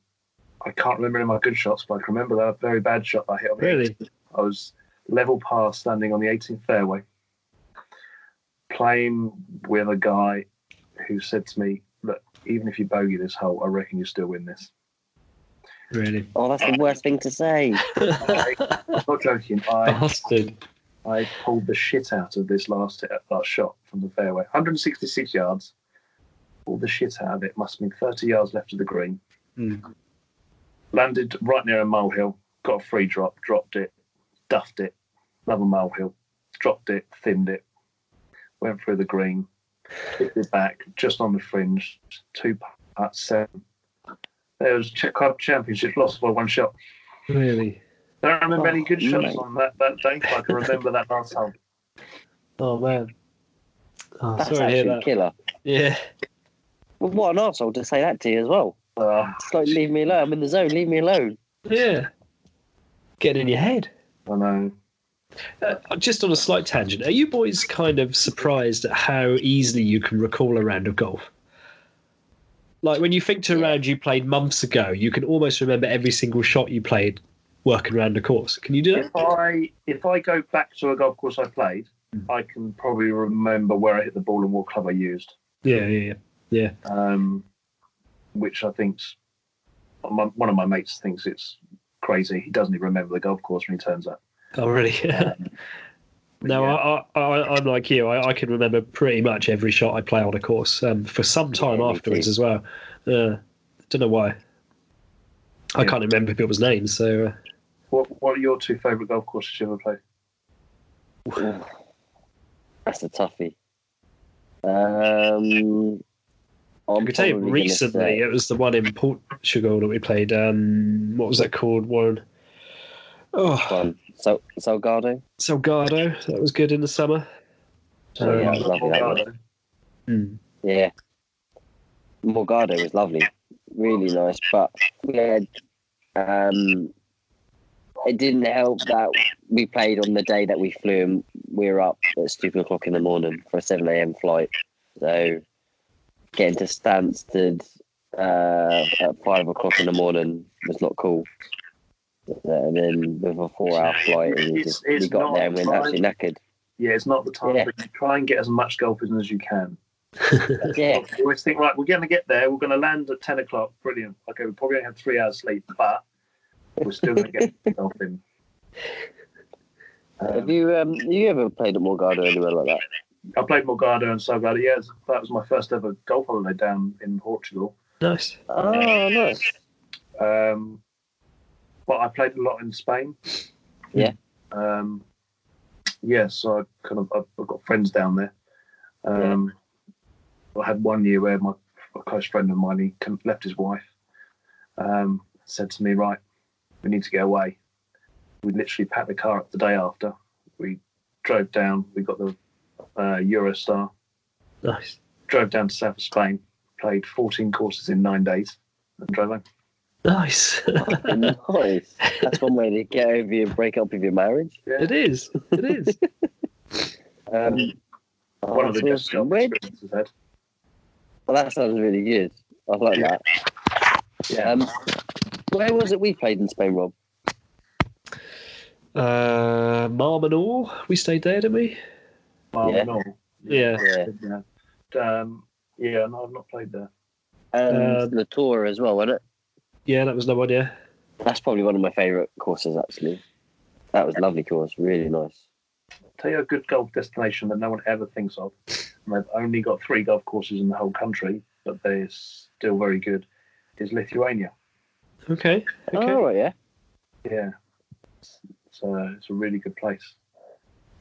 I can't remember any of my good shots, but I can remember that very bad shot I hit on the Really? I was level par standing on the 18th fairway, playing with a guy who said to me, "Look, even if you bogey this hole, I reckon you still win this." Really? oh that's the worst thing to say. I'm not joking. I Bastard. I pulled the shit out of this last last shot from the fairway, 166 yards. Pulled the shit out of it. Must have been 30 yards left of the green. Mm. Landed right near a molehill. Got a free drop. Dropped it. Duffed it. Another molehill. Dropped it. Thinned it. Went through the green. Hit it back just on the fringe. Two putts. Seven. There was ch- club championship. Lost by one shot. Really? I don't remember any good Oh, shots mate. on that, that day. but I can remember that last hole. Oh man. Oh, That's sorry to hear actually that. killer. Yeah. Well, what an arsehole to say that to you as well. Uh, It's like leave me alone. I'm in the zone. Leave me alone. Yeah. Get in your head. I know. Uh, just on a slight tangent, are you boys kind of surprised at how easily you can recall a round of golf? Like when you think to a round you played months ago, you can almost remember every single shot you played working around the course. Can you do If? I if I go back to a golf course I played, Mm. I can probably remember where I hit the ball and what club I used. Yeah, yeah, yeah. Um, which I think's my, one of my mates thinks it's crazy. He doesn't even remember the golf course when he turns up. Oh, really? no, Yeah. I, I, I, I'm like you. I, I can remember pretty much every shot I play on a course um, for some time Yeah, afterwards as well. Uh, don't know why. I Yeah. can't remember people's names, so uh, What What are your two favourite golf courses you ever played? That's a toughie. Um, I I'm could tell you recently it was the one in Portugal that we played. Um, what was that called? One. Oh. So Salgado. Salgado. That was good in the summer. Oh, yeah, Um, lovely, hmm. Yeah. Morgado was lovely, really nice, but we had um, it didn't help that we played on the day that we flew and we were up at stupid o'clock in the morning for a seven a.m. flight. So getting to Stansted uh, at five o'clock in the morning was not cool. And then with a four-hour flight, and we, It's- just, we got there and went absolutely knackered. Yeah, it's not the time, Yeah. but you try and get as much golf in as you can. Yeah, You always think, right, we're going to get there. We're going to land at 10 o'clock. Brilliant. Okay, we probably only had three hours sleep, but we're still going to get the golf in. have Um, you um, you ever played at Morgado anywhere like that? I played Morgado and Salgado. Yeah, that was my first ever golf holiday down in Portugal. Nice. Oh, nice. Um, but I played a lot in Spain. Yeah. Um, yeah, so I kind of I've I've got friends down there. Um, I had one year where my a close friend of mine he left his wife. Um, said to me, "Right, we need to get away." We literally packed the car up the day after. We drove down. We got the uh, Eurostar. Nice. Drove down to south of Spain. Played 14 courses in nine days and drove home. Nice. nice. That's one way to get over your break up with your marriage. Yeah. it is. It is. Um, Oh, One of the best awesome. experiences I've had. well, that sounds really good. I like Yeah. that. Yeah. Um, where was it we played in Spain, Rob? Uh, Mar Menor, we stayed there, didn't we? Marble Yeah. Knoll. Yeah. Yeah. Yeah. Um, yeah, no, I've not played there. And Uh, La Torre as well, wasn't it? Yeah, that was no idea. That's probably one of my favourite courses, actually. That was a lovely course, really nice. tell you a good golf destination that no one ever thinks of. And they've only got three golf courses in the whole country, but they're still very good. Is Lithuania. Okay. Okay. Oh, right, yeah. Yeah. So it's a really good place.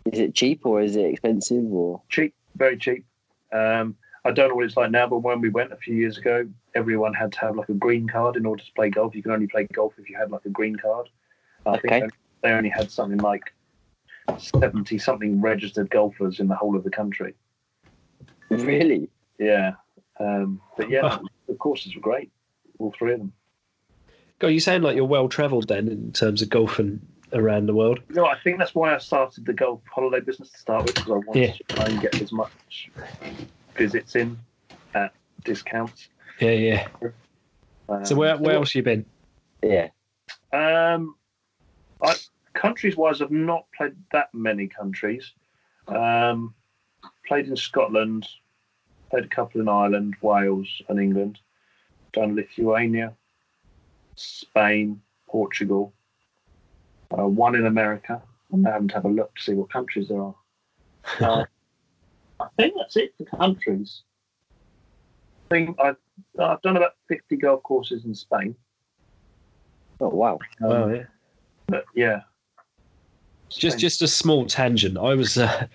Is it cheap or is it expensive or? Cheap, very cheap. Um, I don't know what it's like now, but when we went a few years ago, everyone had to have like a green card in order to play golf. You can only play golf if you had like a green card. I Okay. think they only had something like seventy something registered golfers in the whole of the country. Really? Yeah. Um, but yeah, the courses were great, all three of them. God, you sound like you're well travelled then in terms of golfing around the world. No, I think that's why I started the golf holiday business to start with because I wanted Yeah. to try and get as much visits in at discounts. Yeah, yeah. Um, So where where else you been? Yeah. Um, I, countries wise, I've not played that many countries. Um, played in Scotland, played a couple in Ireland, Wales, and England. Done Lithuania, Spain, Portugal. Uh, one in America. I'm having to have a look to see what countries there are. Uh, I think that's it for countries. I think I've, I've done about 50 golf courses in Spain. Oh, wow. Um, oh yeah. But yeah. Just just a small tangent. I was uh,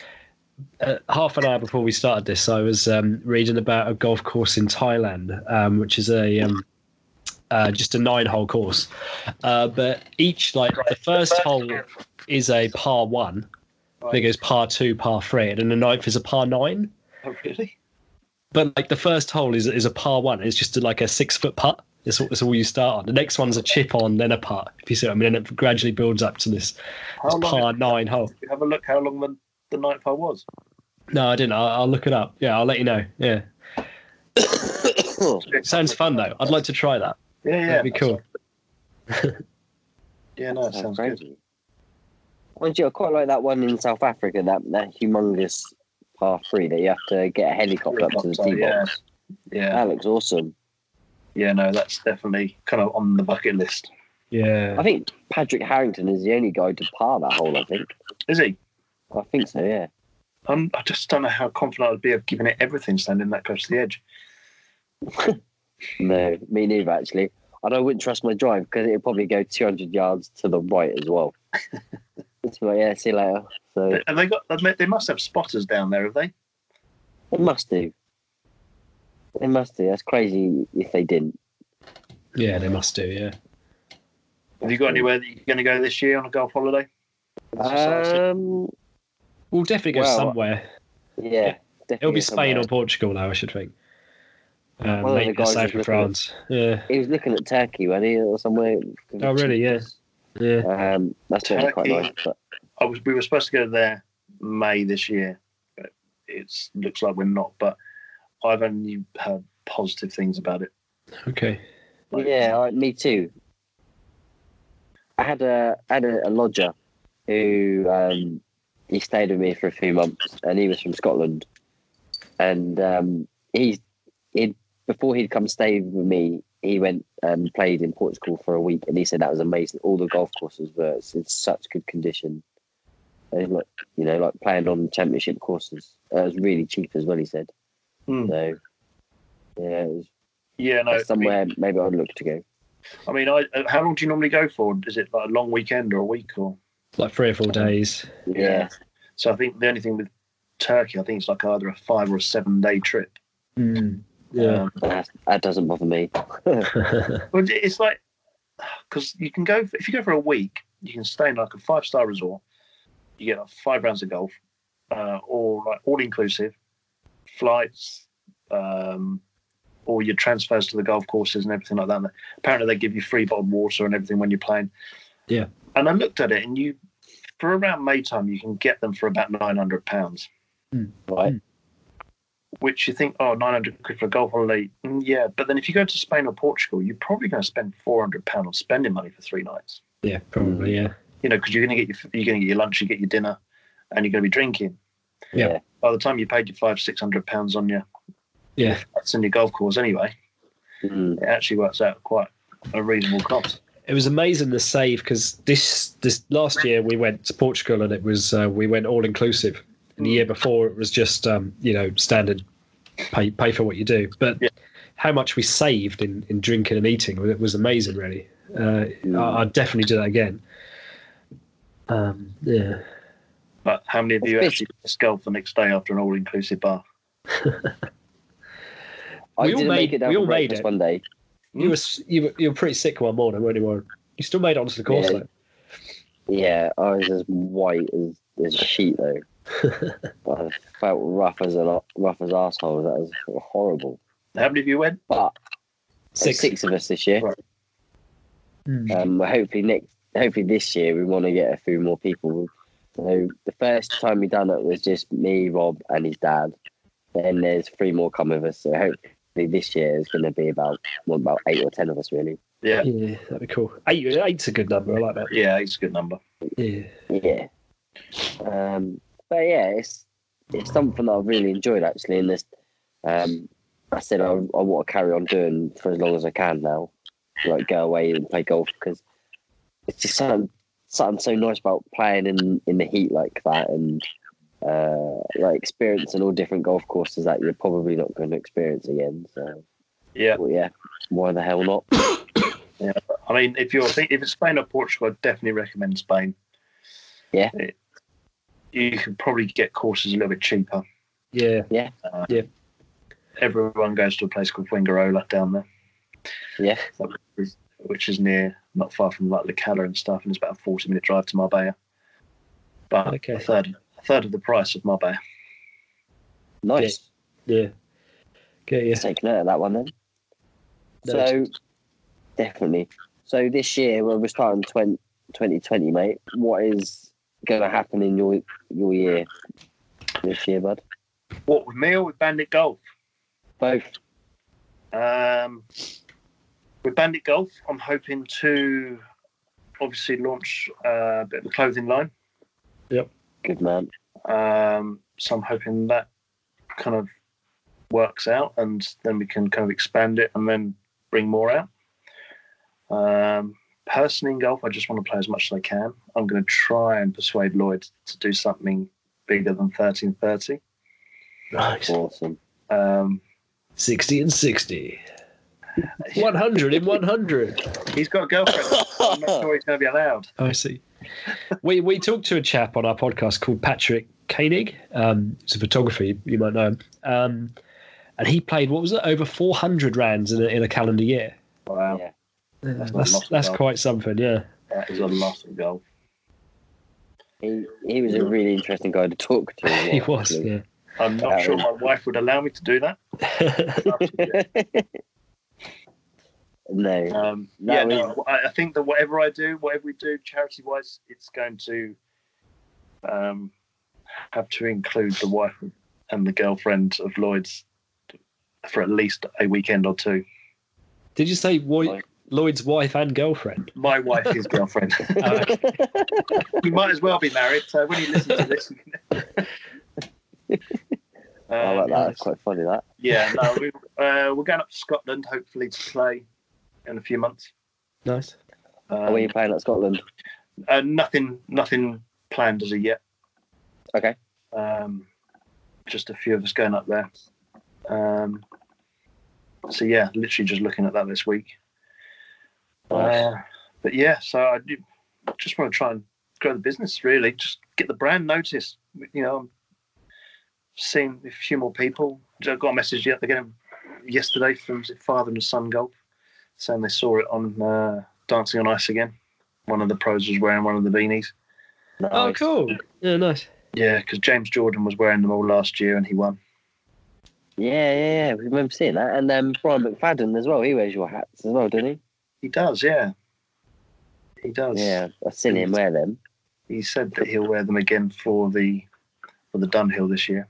uh, half an hour before we started this. I was um, reading about a golf course in Thailand, um, which is a um, uh, just a nine-hole course. Uh, but each like the first hole is a par one. Then it goes par two, par three, and then the ninth is a par nine. Oh, really? But like the first hole is is a par one. It's just like a six foot putt. It's, all- it's all you start on. The next one's a chip on, then a putt. If you see what I mean, and it gradually builds up to this, this par nine hole. You have a look how long the, the ninth hole was? No, I didn't. I'll, I'll look it up. Yeah, I'll let you know. Yeah, sounds fun though. I'd like to try that. Yeah, yeah. That'd be cool. Yeah, no, it Sounds sounds good. crazy. Mind you, I quite like that one in South Africa, that, that humongous par three that you have to get a helicopter up to the tee yeah. box. Yeah, That looks awesome. yeah, no, that's definitely kind of on the bucket list. Yeah. I think Padraig Harrington is the only guy to par that hole, I think. Is he? I think so, yeah. Um, I just don't know how confident I'd be of giving it everything standing that close to the edge. No, me neither, actually. And I wouldn't trust my drive because it'd probably go 200 yards to the right as well. it's like, yeah, see you later. So Have they got? They must have spotters down there, have they? it must do. They must do. That's crazy if they didn't. Yeah, they must do. Yeah. Have you got anywhere that you're going to go this year on a golf holiday? Um, We'll definitely go Well, somewhere. yeah. It'll be Spain somewhere. or Portugal now, I should think. Um, One of the guys south is of looking France. Yeah. He was looking at Turkey, wasn't he, or somewhere? Oh, really? Yeah. Yeah. Um, that's really quite nice. But I was. We were supposed to go there May this year, but it looks like we're not. But I've only heard positive things about it. Okay. Like, yeah, I, me too. I had a I had a, a lodger who um, he stayed with me for a few months, and he was from Scotland, and um, he he before he'd come stay with me, he went and played in Portugal for a week, and he said that was amazing. All the golf courses were in such good condition. And like you know, like playing on championship courses. Uh, it was really cheap as well. He said. Hmm. So yeah, it was Yeah, no. I mean, somewhere maybe I'd look to go. I mean, I, uh, how long do you normally go for? Is it like a long weekend or a week or? Like three or four days. Yeah. So I think the only thing with Turkey, I think it's like either a five or a seven day trip. Mm. Yeah. Um, That, that doesn't bother me. Well, it's like because you can go if you go for a week, you can stay in like a five star resort. You get like five rounds of golf, uh, or like all inclusive, flights, um, or your transfers to the golf courses and everything like that. And apparently, they give you free bottled water and everything when you're playing. Yeah. And I looked at it, and you for around May time, you can get them for about nine hundred pounds. Right. Which you think, oh, 900 quid for a golf holiday. Mm, yeah, but then if you go to Spain or Portugal, you're probably going to spend 400 pound on spending money for three nights. Yeah, probably. Yeah. You know, because you're going to get your you're going to get your lunch, you get your dinner, and you're going to be drinking. Yeah. By the time you paid your five, six hundred pounds on your Yeah. that's in your golf course anyway, Mm. it actually works out quite a reasonable cost. It was amazing the save because this this last year we went to Portugal and it was uh, we went all inclusive. And the year before it was just um, you know standard pay pay for what you do. But Yeah. how much we saved in, in drinking and eating it was amazing. Really, uh, I, I'd definitely do that again. Um, yeah, But how many of you It's actually missed golf the next day after an all-inclusive bar? I We all made- make it down we all made it. one day. you were you were you were pretty sick one morning, weren't you? Warren? You still made it onto the course Yeah. Yeah, I was as white as, as a sheet though. I felt rough as a lot, rough as arsehole. That was horrible. How many of you went? But Six. six, six of us this year. Right. Hmm. Um, hopefully next, hopefully this year we want to get a few more people. So the first time we done it was just me, Rob, and his dad. Then there's three more come with us. So hopefully this year is going to be about well, about eight or ten of us really. Yeah, Yeah, that'd be cool. Eight, eight's a good number. I like that. yeah, it's a good number. Yeah. Yeah. Um, but yeah, it's it's something that I've really enjoyed actually. And this, um, I said I, I want to carry on doing for as long as I can now. Like go away and play golf because it's just something something so nice about playing in in the heat like that and uh, like experiencing all different golf courses that you're probably not going to experience again. So Yeah, well, yeah, why the hell not? Yeah, I mean, if you're if it's Spain or Portugal, I'd definitely recommend Spain. Yeah. It- you could probably get courses a little bit cheaper. Yeah. Yeah. Uh, yeah. Everyone goes to a place called Fuengirola down there, Yeah, which is near, not far from like La Cala and stuff, and it's about a forty-minute drive to Marbella. But Okay. a third, a third of the price of Marbella. nice. Yeah. Okay. Yeah. Take note of that one then. Nice. So definitely. So this year when we're starting 20, 2020, mate, what is going to happen in your your year this year, bud? What with me or with Bandit Golf? Both. Um, with Bandit Golf, I'm hoping to obviously launch uh, a bit of a clothing line. Yep. Good man. Um, so I'm hoping that kind of works out, and then we can kind of expand it and then bring more out. Um, personally, in golf, I just want to play as much as I can. I'm going to try and persuade Lloyd to do something bigger than 1330. Nice. Awesome. Um, 60 and 60. 100 in 100. he's got a girlfriend. I'm not sure he's going to be allowed. I see. We we talked to a chap on our podcast called Patrick Koenig. Um, he's a photographer, you, you might know him. Um, and he played, what was it, over 400 rounds in a, in a calendar year. Wow, Yeah. That's, not a lot of that's quite something, yeah. that is a lot of golf. He he was a really interesting guy to talk to. as He was, actually. yeah. I'm not sure my wife would allow me to do that. no. Um, That yeah, was- no, I, I think that whatever I do, whatever we do, charity wise, it's going to um, have to include the wife and the girlfriend of Lloyd's for at least a weekend or two. Did you say Roy, Like- Lloyd's wife and girlfriend? My wife, his girlfriend. Oh, we might as well be married. So when you listen to this, you can- I like Um, that. It's quite funny that. Yeah, no, we, uh, we're going up to Scotland hopefully to play in a few months. nice. Are Um, we playing at Scotland? uh, nothing, nothing planned as of yet. Okay. Um, just a few of us going up there. Um, so yeah, literally just looking at that this week. Nice. Uh, but yeah, so I do, just want to try and grow the business. Really, just get the brand noticed. You know, I'm seeing a few more people. I got a message yet again yesterday from Father and Son Golf saying they saw it on uh, Dancing on Ice again. One of the pros was wearing one of the beanies. Oh, cool. Yeah, nice. Yeah, because James Jordan was wearing them all last year and he won. Yeah, yeah, yeah. We remember seeing that. And um, Brian McFadden as well. He wears your hats as well, doesn't he? He does, yeah. He does. Yeah, I've seen him wear them. He said that he'll wear them again for the for the Dunhill this year.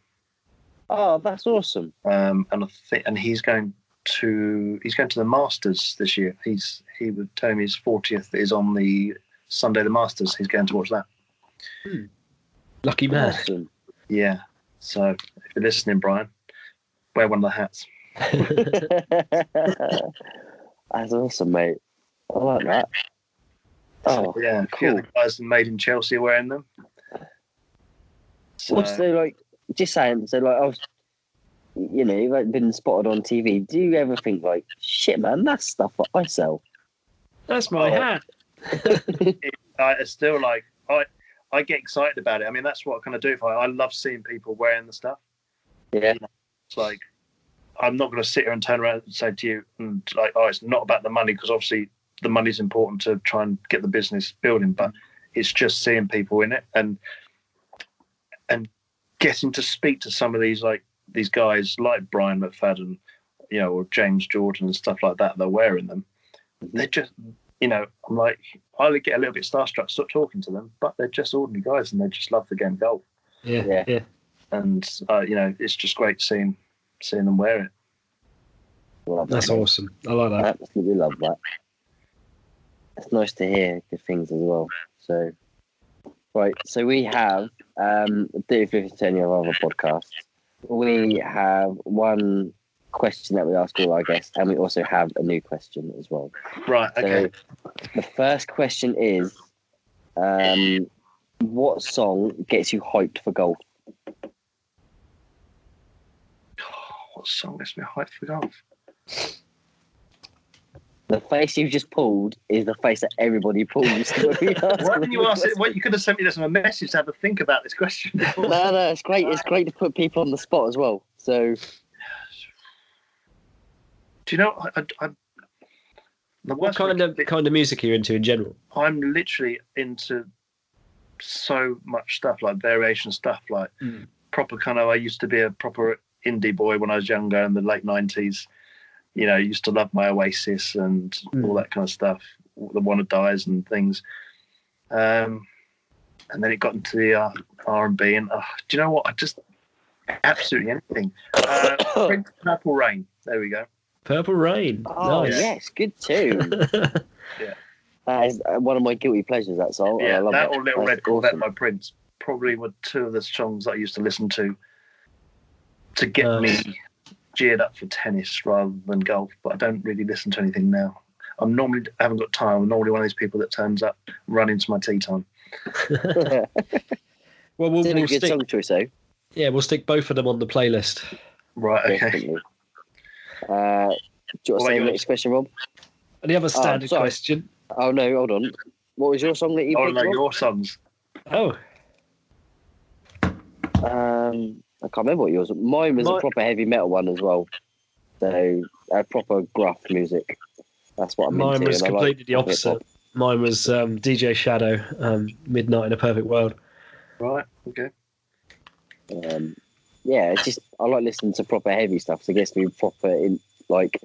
Oh, that's awesome. um, and I think and he's going to he's going to the Masters this year. He's he would tell me his fortieth is on the Sunday the Masters. He's going to watch that. Lucky man. Awesome. Yeah. So if you're listening, Brian, wear one of the hats. that's awesome, mate. I like that. Oh, yeah, a few of the guys that made in Chelsea wearing them. So, what's the like? Just saying. So, like, I was, you know, you've like, been spotted on TV. Do you ever think like, shit, man, that's stuff that I sell? That's my Oh. hat. I still like I I get excited about it. I mean, that's what I kind of do. If I, I love seeing people wearing the stuff. Yeah. It's like I'm not going to sit here and turn around and say to you, and like, oh, it's not about the money because obviously the money's important to try and get the business building, but it's just seeing people in it and and getting to speak to some of these like these guys like Brian McFadden, you know, or James Jordan and stuff like that. They're wearing them. They're just, you know, I'm like I would get a little bit starstruck stop talking to them, but they're just ordinary guys and they just love the game of golf. Yeah, Yeah. yeah. And uh, you know, it's just great seeing seeing them wear it. Love That's that, awesome. I like I that. absolutely love that. It's nice to hear good things as well. So, right. So we have um, if you listen to any of our other podcasts, we have one question that we ask all our guests, and we also have a new question as well. Right. Okay. So the first question is, um, what song gets you hyped for golf? what song gets me hyped for golf? The face you've just pulled is the face that everybody pulls. when Why didn't you ask it? question. What you could have sent me this on a message to have a think about this question. No, no, it's great. It's great to put people on the spot as well. So Do you know? I, I, I, the What kind of thing- kind of music are you into in general? I'm literally into so much stuff, like variation stuff, like Mm. proper kind of. I used to be a proper indie boy when I was younger in the late '90s. You know, used to love my Oasis and Mm. all that kind of stuff, the Wannadies and things. Um, and then it got into the uh, R and B, and uh, do you know what? I just absolutely anything. Uh, Purple Rain. There we go. Purple Rain. Oh nice. yes, good tune. that is uh, one of my guilty pleasures. That song. and I Yeah, love that it. or Little That's Red Corvette awesome. by Prince probably were two of the songs I used to listen to to get Nice. me geared up for tennis rather than golf. But I don't really listen to anything now. I'm normally I haven't got time. I'm normally one of these people that turns up, run into my tea time. well, we'll, we'll good stick. song choice though. Yeah, we'll stick both of them on the playlist. Right. Okay. Definitely. Uh, do you want to What say about the next question, Rob? And the other standard sorry. question. Oh no, hold on. What was your song that you Oh picked? no, Rob? your songs. Oh, Um, I can't remember what yours. Mine was My- a proper heavy metal one as well. So uh, proper gruff music. That's what I'm mine into. was and I like completely the hip-hop. opposite. Mine was um, DJ Shadow, um, Midnight in a Perfect World. Right. Okay. Um, yeah, it's just I like listening to proper heavy stuff. So it gets me proper in like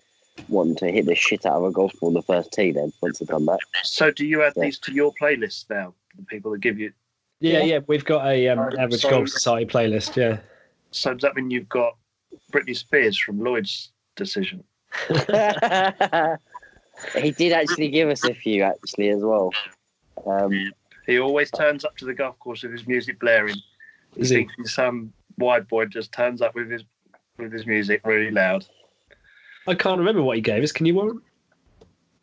wanting to hit the shit out of a golf ball on the first tee. Then once I've done that, So do you add Yeah. these to your playlists now? The people that give you. Yeah, Yeah. yeah, we've got a um, average so- golf society playlist. Yeah, So does that mean you've got Britney Spears from Lloyd's decision? he did actually give us a few actually as well. Um, He always turns up to the golf course with his music blaring. He Is he? some white boy just turns up with his with his music really loud. I can't remember what he gave us. Can you, Warren?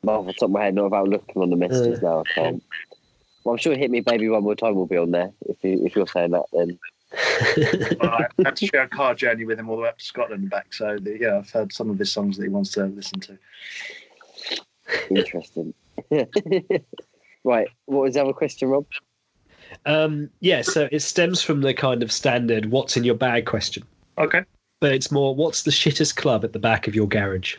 off the top of my head, not without looking on the messages now. I can't. Well, I'm sure "Hit Me, Baby, One More Time" will be on there. If you if you're saying that, then I had to share a car journey with him all the way up to Scotland and back. So the, yeah, I've heard some of his songs that he wants to listen to. interesting. right, what was the other question, Rob? um, yeah, so it stems from the kind of standard "What's in your bag?" question, Okay. but it's more "What's the shittest club at the back of your garage?"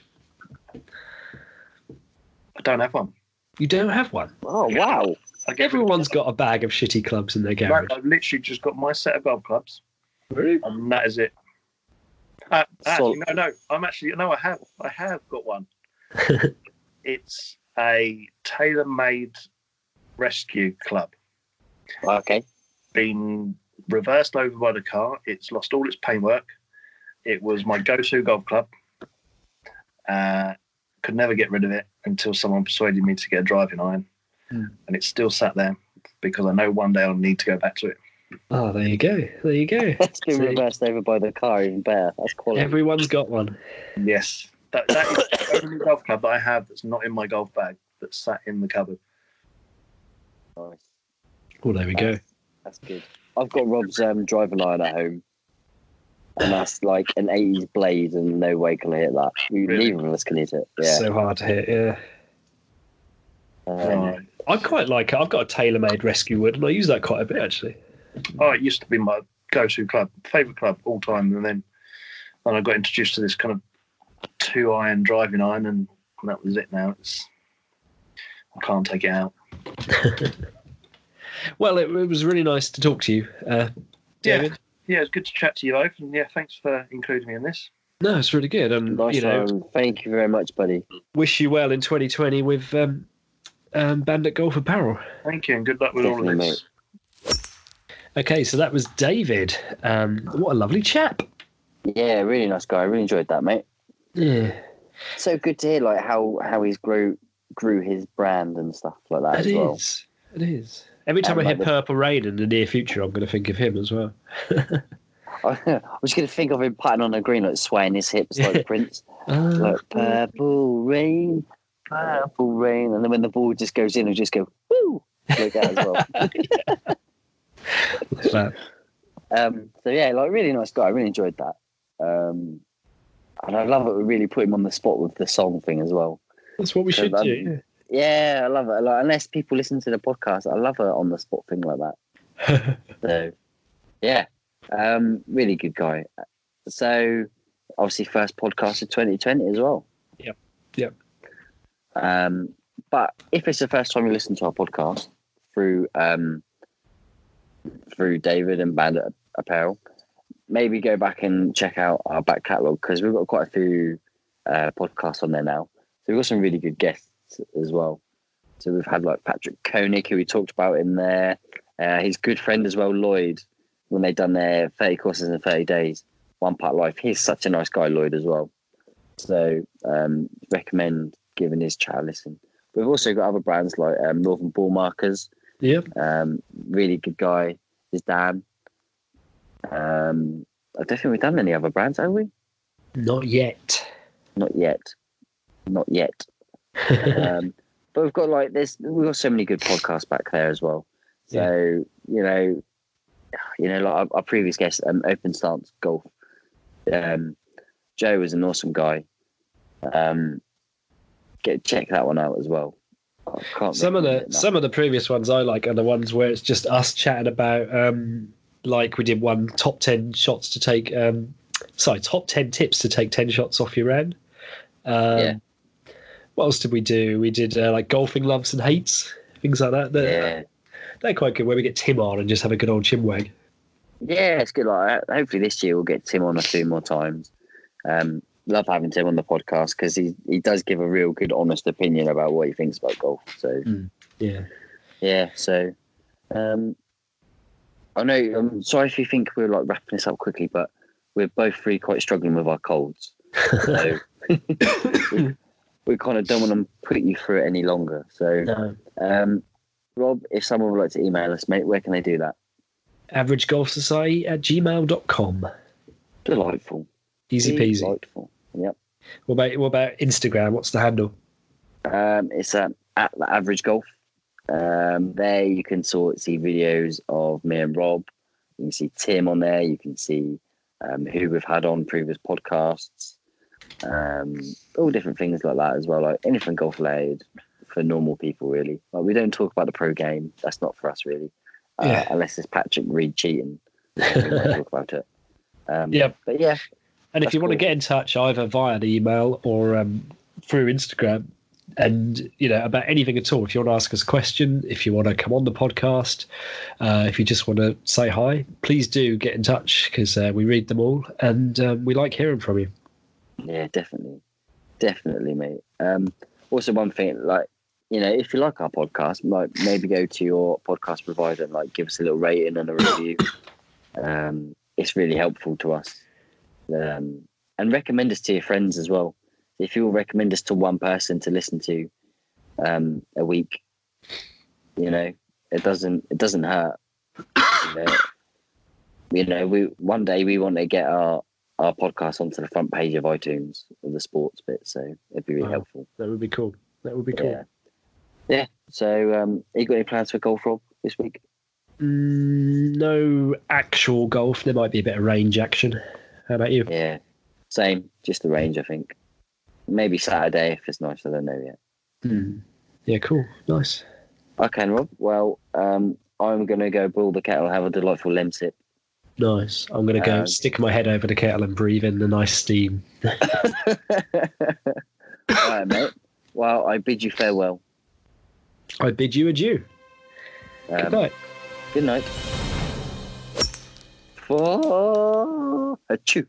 I don't have one. You don't have one. Oh wow! I get Everyone's got a bag of shitty clubs in their garage. Right, I've literally just got my set of golf clubs, Really? and that is it. Uh, actually, no, no. I'm actually no. I have. I have got one. it's a TaylorMade rescue club. Okay, Been reversed over by the car. It's lost all its paintwork. it was my go-to golf club. Uh, could never get rid of it until someone persuaded me to get a driving iron, Hmm. and it's still sat there because I know one day I'll need to go back to it. Oh, there you go. There you go. That's been See? reversed over by the car, even better. That's quality. Everyone's got one. Yes, that, that is the only golf club that I have that's not in my golf bag that's sat in the cupboard. Nice. Oh, there we go. That's good. I've got Rob's um, driving iron at home, and that's like an 80s blade, and no way can I hit that. We, Really? Neither of us can hit it. Yeah. So hard to hit. Yeah. Um, Right. I quite like it. I've got a TaylorMade rescue wood, and I use that quite a bit actually. Oh, it used to be my go-to club, favorite club all time, and then then I got introduced to this kind of two-iron driving iron, and that was it. Now it's I can't take it out. Well, it, it was really nice to talk to you, uh, Yeah. David. Yeah, it's good to chat to you both, and yeah, thanks for including me in this. No, it's really good. And nice you know, one. Thank you very much, buddy. wish you well in 2020 with um, um, Bandit Golf Apparel. Thank you, and good luck with all of Definitely, this. Okay, so that was David. Um, what a lovely chap. Yeah, really nice guy. I really enjoyed that, mate. Yeah, So good to hear, like how how he's grew grew his brand and stuff like that it as well. is. It is. Every time And I like hear the- Purple Rain in the near future, I'm going to think of him as well. I was going to think of him patting on the green, like swaying his hips like Prince, Ah, like purple rain, purple rain, and then when the ball just goes in, he'll just go woo like that as well. Um, so yeah, like really nice guy. I really enjoyed that. Um, and I love it. We really put him on the spot with the song thing as well. That's what we So should that- do. Yeah, I love it. Like, unless people listen to the podcast, I love it on the spot thing like that. So yeah, um, really good guy. So obviously, first podcast of 2020 as well. Yep, yep. Um, but if it's the first time you listen to our podcast through um, through David and Bandit Apparel, maybe go back and check out our back catalogue because we've got quite a few uh, podcasts on there now. So we've got some really good guests as well. So we've had like Patrick Koenig, who we talked about in there. Uh, his good friend as well, Lloyd, when they done their 30 courses in 30 days, one part life. He's such a nice guy, Lloyd, as well. So um, recommend giving his chat a listen. We've also got other brands like um, Northern Ball Markers, Yep. um, really good guy. Is Dan. Um, I don't think we've done any other brands, have we? Not yet. Not yet. Not yet. um, but we've got like this. we've got so many good podcasts back there as well. So you know, you know, like our, our previous guest, um, Open Stance Golf. Um, Joe was an awesome guy. Um, get check that one out as well. Some of the some of the previous ones I like are the ones where it's just us chatting about um like we did one top 10 shots to take um sorry top 10 tips to take 10 shots off your round um Yeah. what else did we do we did uh, like golfing loves and hates things like that they're, yeah, they're quite good where we get tim on and just have a good old chinwag yeah, it's good. Like that. hopefully this year we'll get Tim on a few more times. Um, love having Tim on the podcast because he he does give a real good, honest opinion about what he thinks about golf. So yeah yeah, so um, I know. I'm sorry if you think we're like wrapping this up quickly, but we're both three quite struggling with our colds. So we, we kind of don't want to put you through it any longer. So no. um, Rob, if someone would like to email us, mate, where can they do that? average golf society at gmail.com Delightful. easy peasy Delightful. Yep. what about what about instagram what's the handle Um, it's um, at the average golf. Um, there you can sort see videos of me and Rob. You can see Tim on there. You can see um, who we've had on previous podcasts. Um, all different things like that as well. Like anything golf related for normal people, really. Like we don't talk about the pro game. That's not for us, really. Uh, Yeah. Unless it's Patrick Reed cheating, we might talk about it. Um, Yep. But yeah, And if you want to get in touch either via the email or um, through Instagram, and you know about anything at all, if you want to ask us a question, if you want to come on the podcast, uh, if you just want to say hi, please do get in touch because uh, we read them all and um, we like hearing from you. Yeah, definitely, definitely, mate. Um, also, one thing, like you know, if you like our podcast, like maybe go to your podcast provider and like give us a little rating and a review. um, it's really helpful to us. Um, and recommend us to your friends as well. If you will recommend us to one person to listen to um, a week, you know, it doesn't it doesn't hurt. You know, you know, we one day we want to get our our podcast onto the front page of iTunes of the sports bit, so it'd be really Wow. helpful. That would be cool. That would be cool. Yeah. Yeah. So, um, you got any plans for golf, Rob, this week? Mm, no actual golf. There might be a bit of range action. How about you? Yeah. Same. Just the range, I think. Maybe Saturday if it's nice. I don't know yet. Mm. Yeah, cool. Nice. Okay, Rob. Well, um, I'm going to go boil the kettle, have a delightful Lemsip. Nice. I'm going to go Um, stick my head over the kettle and breathe in the nice steam. All right, mate. Well, I bid you farewell. I bid you adieu. Good Um, night. Good night. For a chew.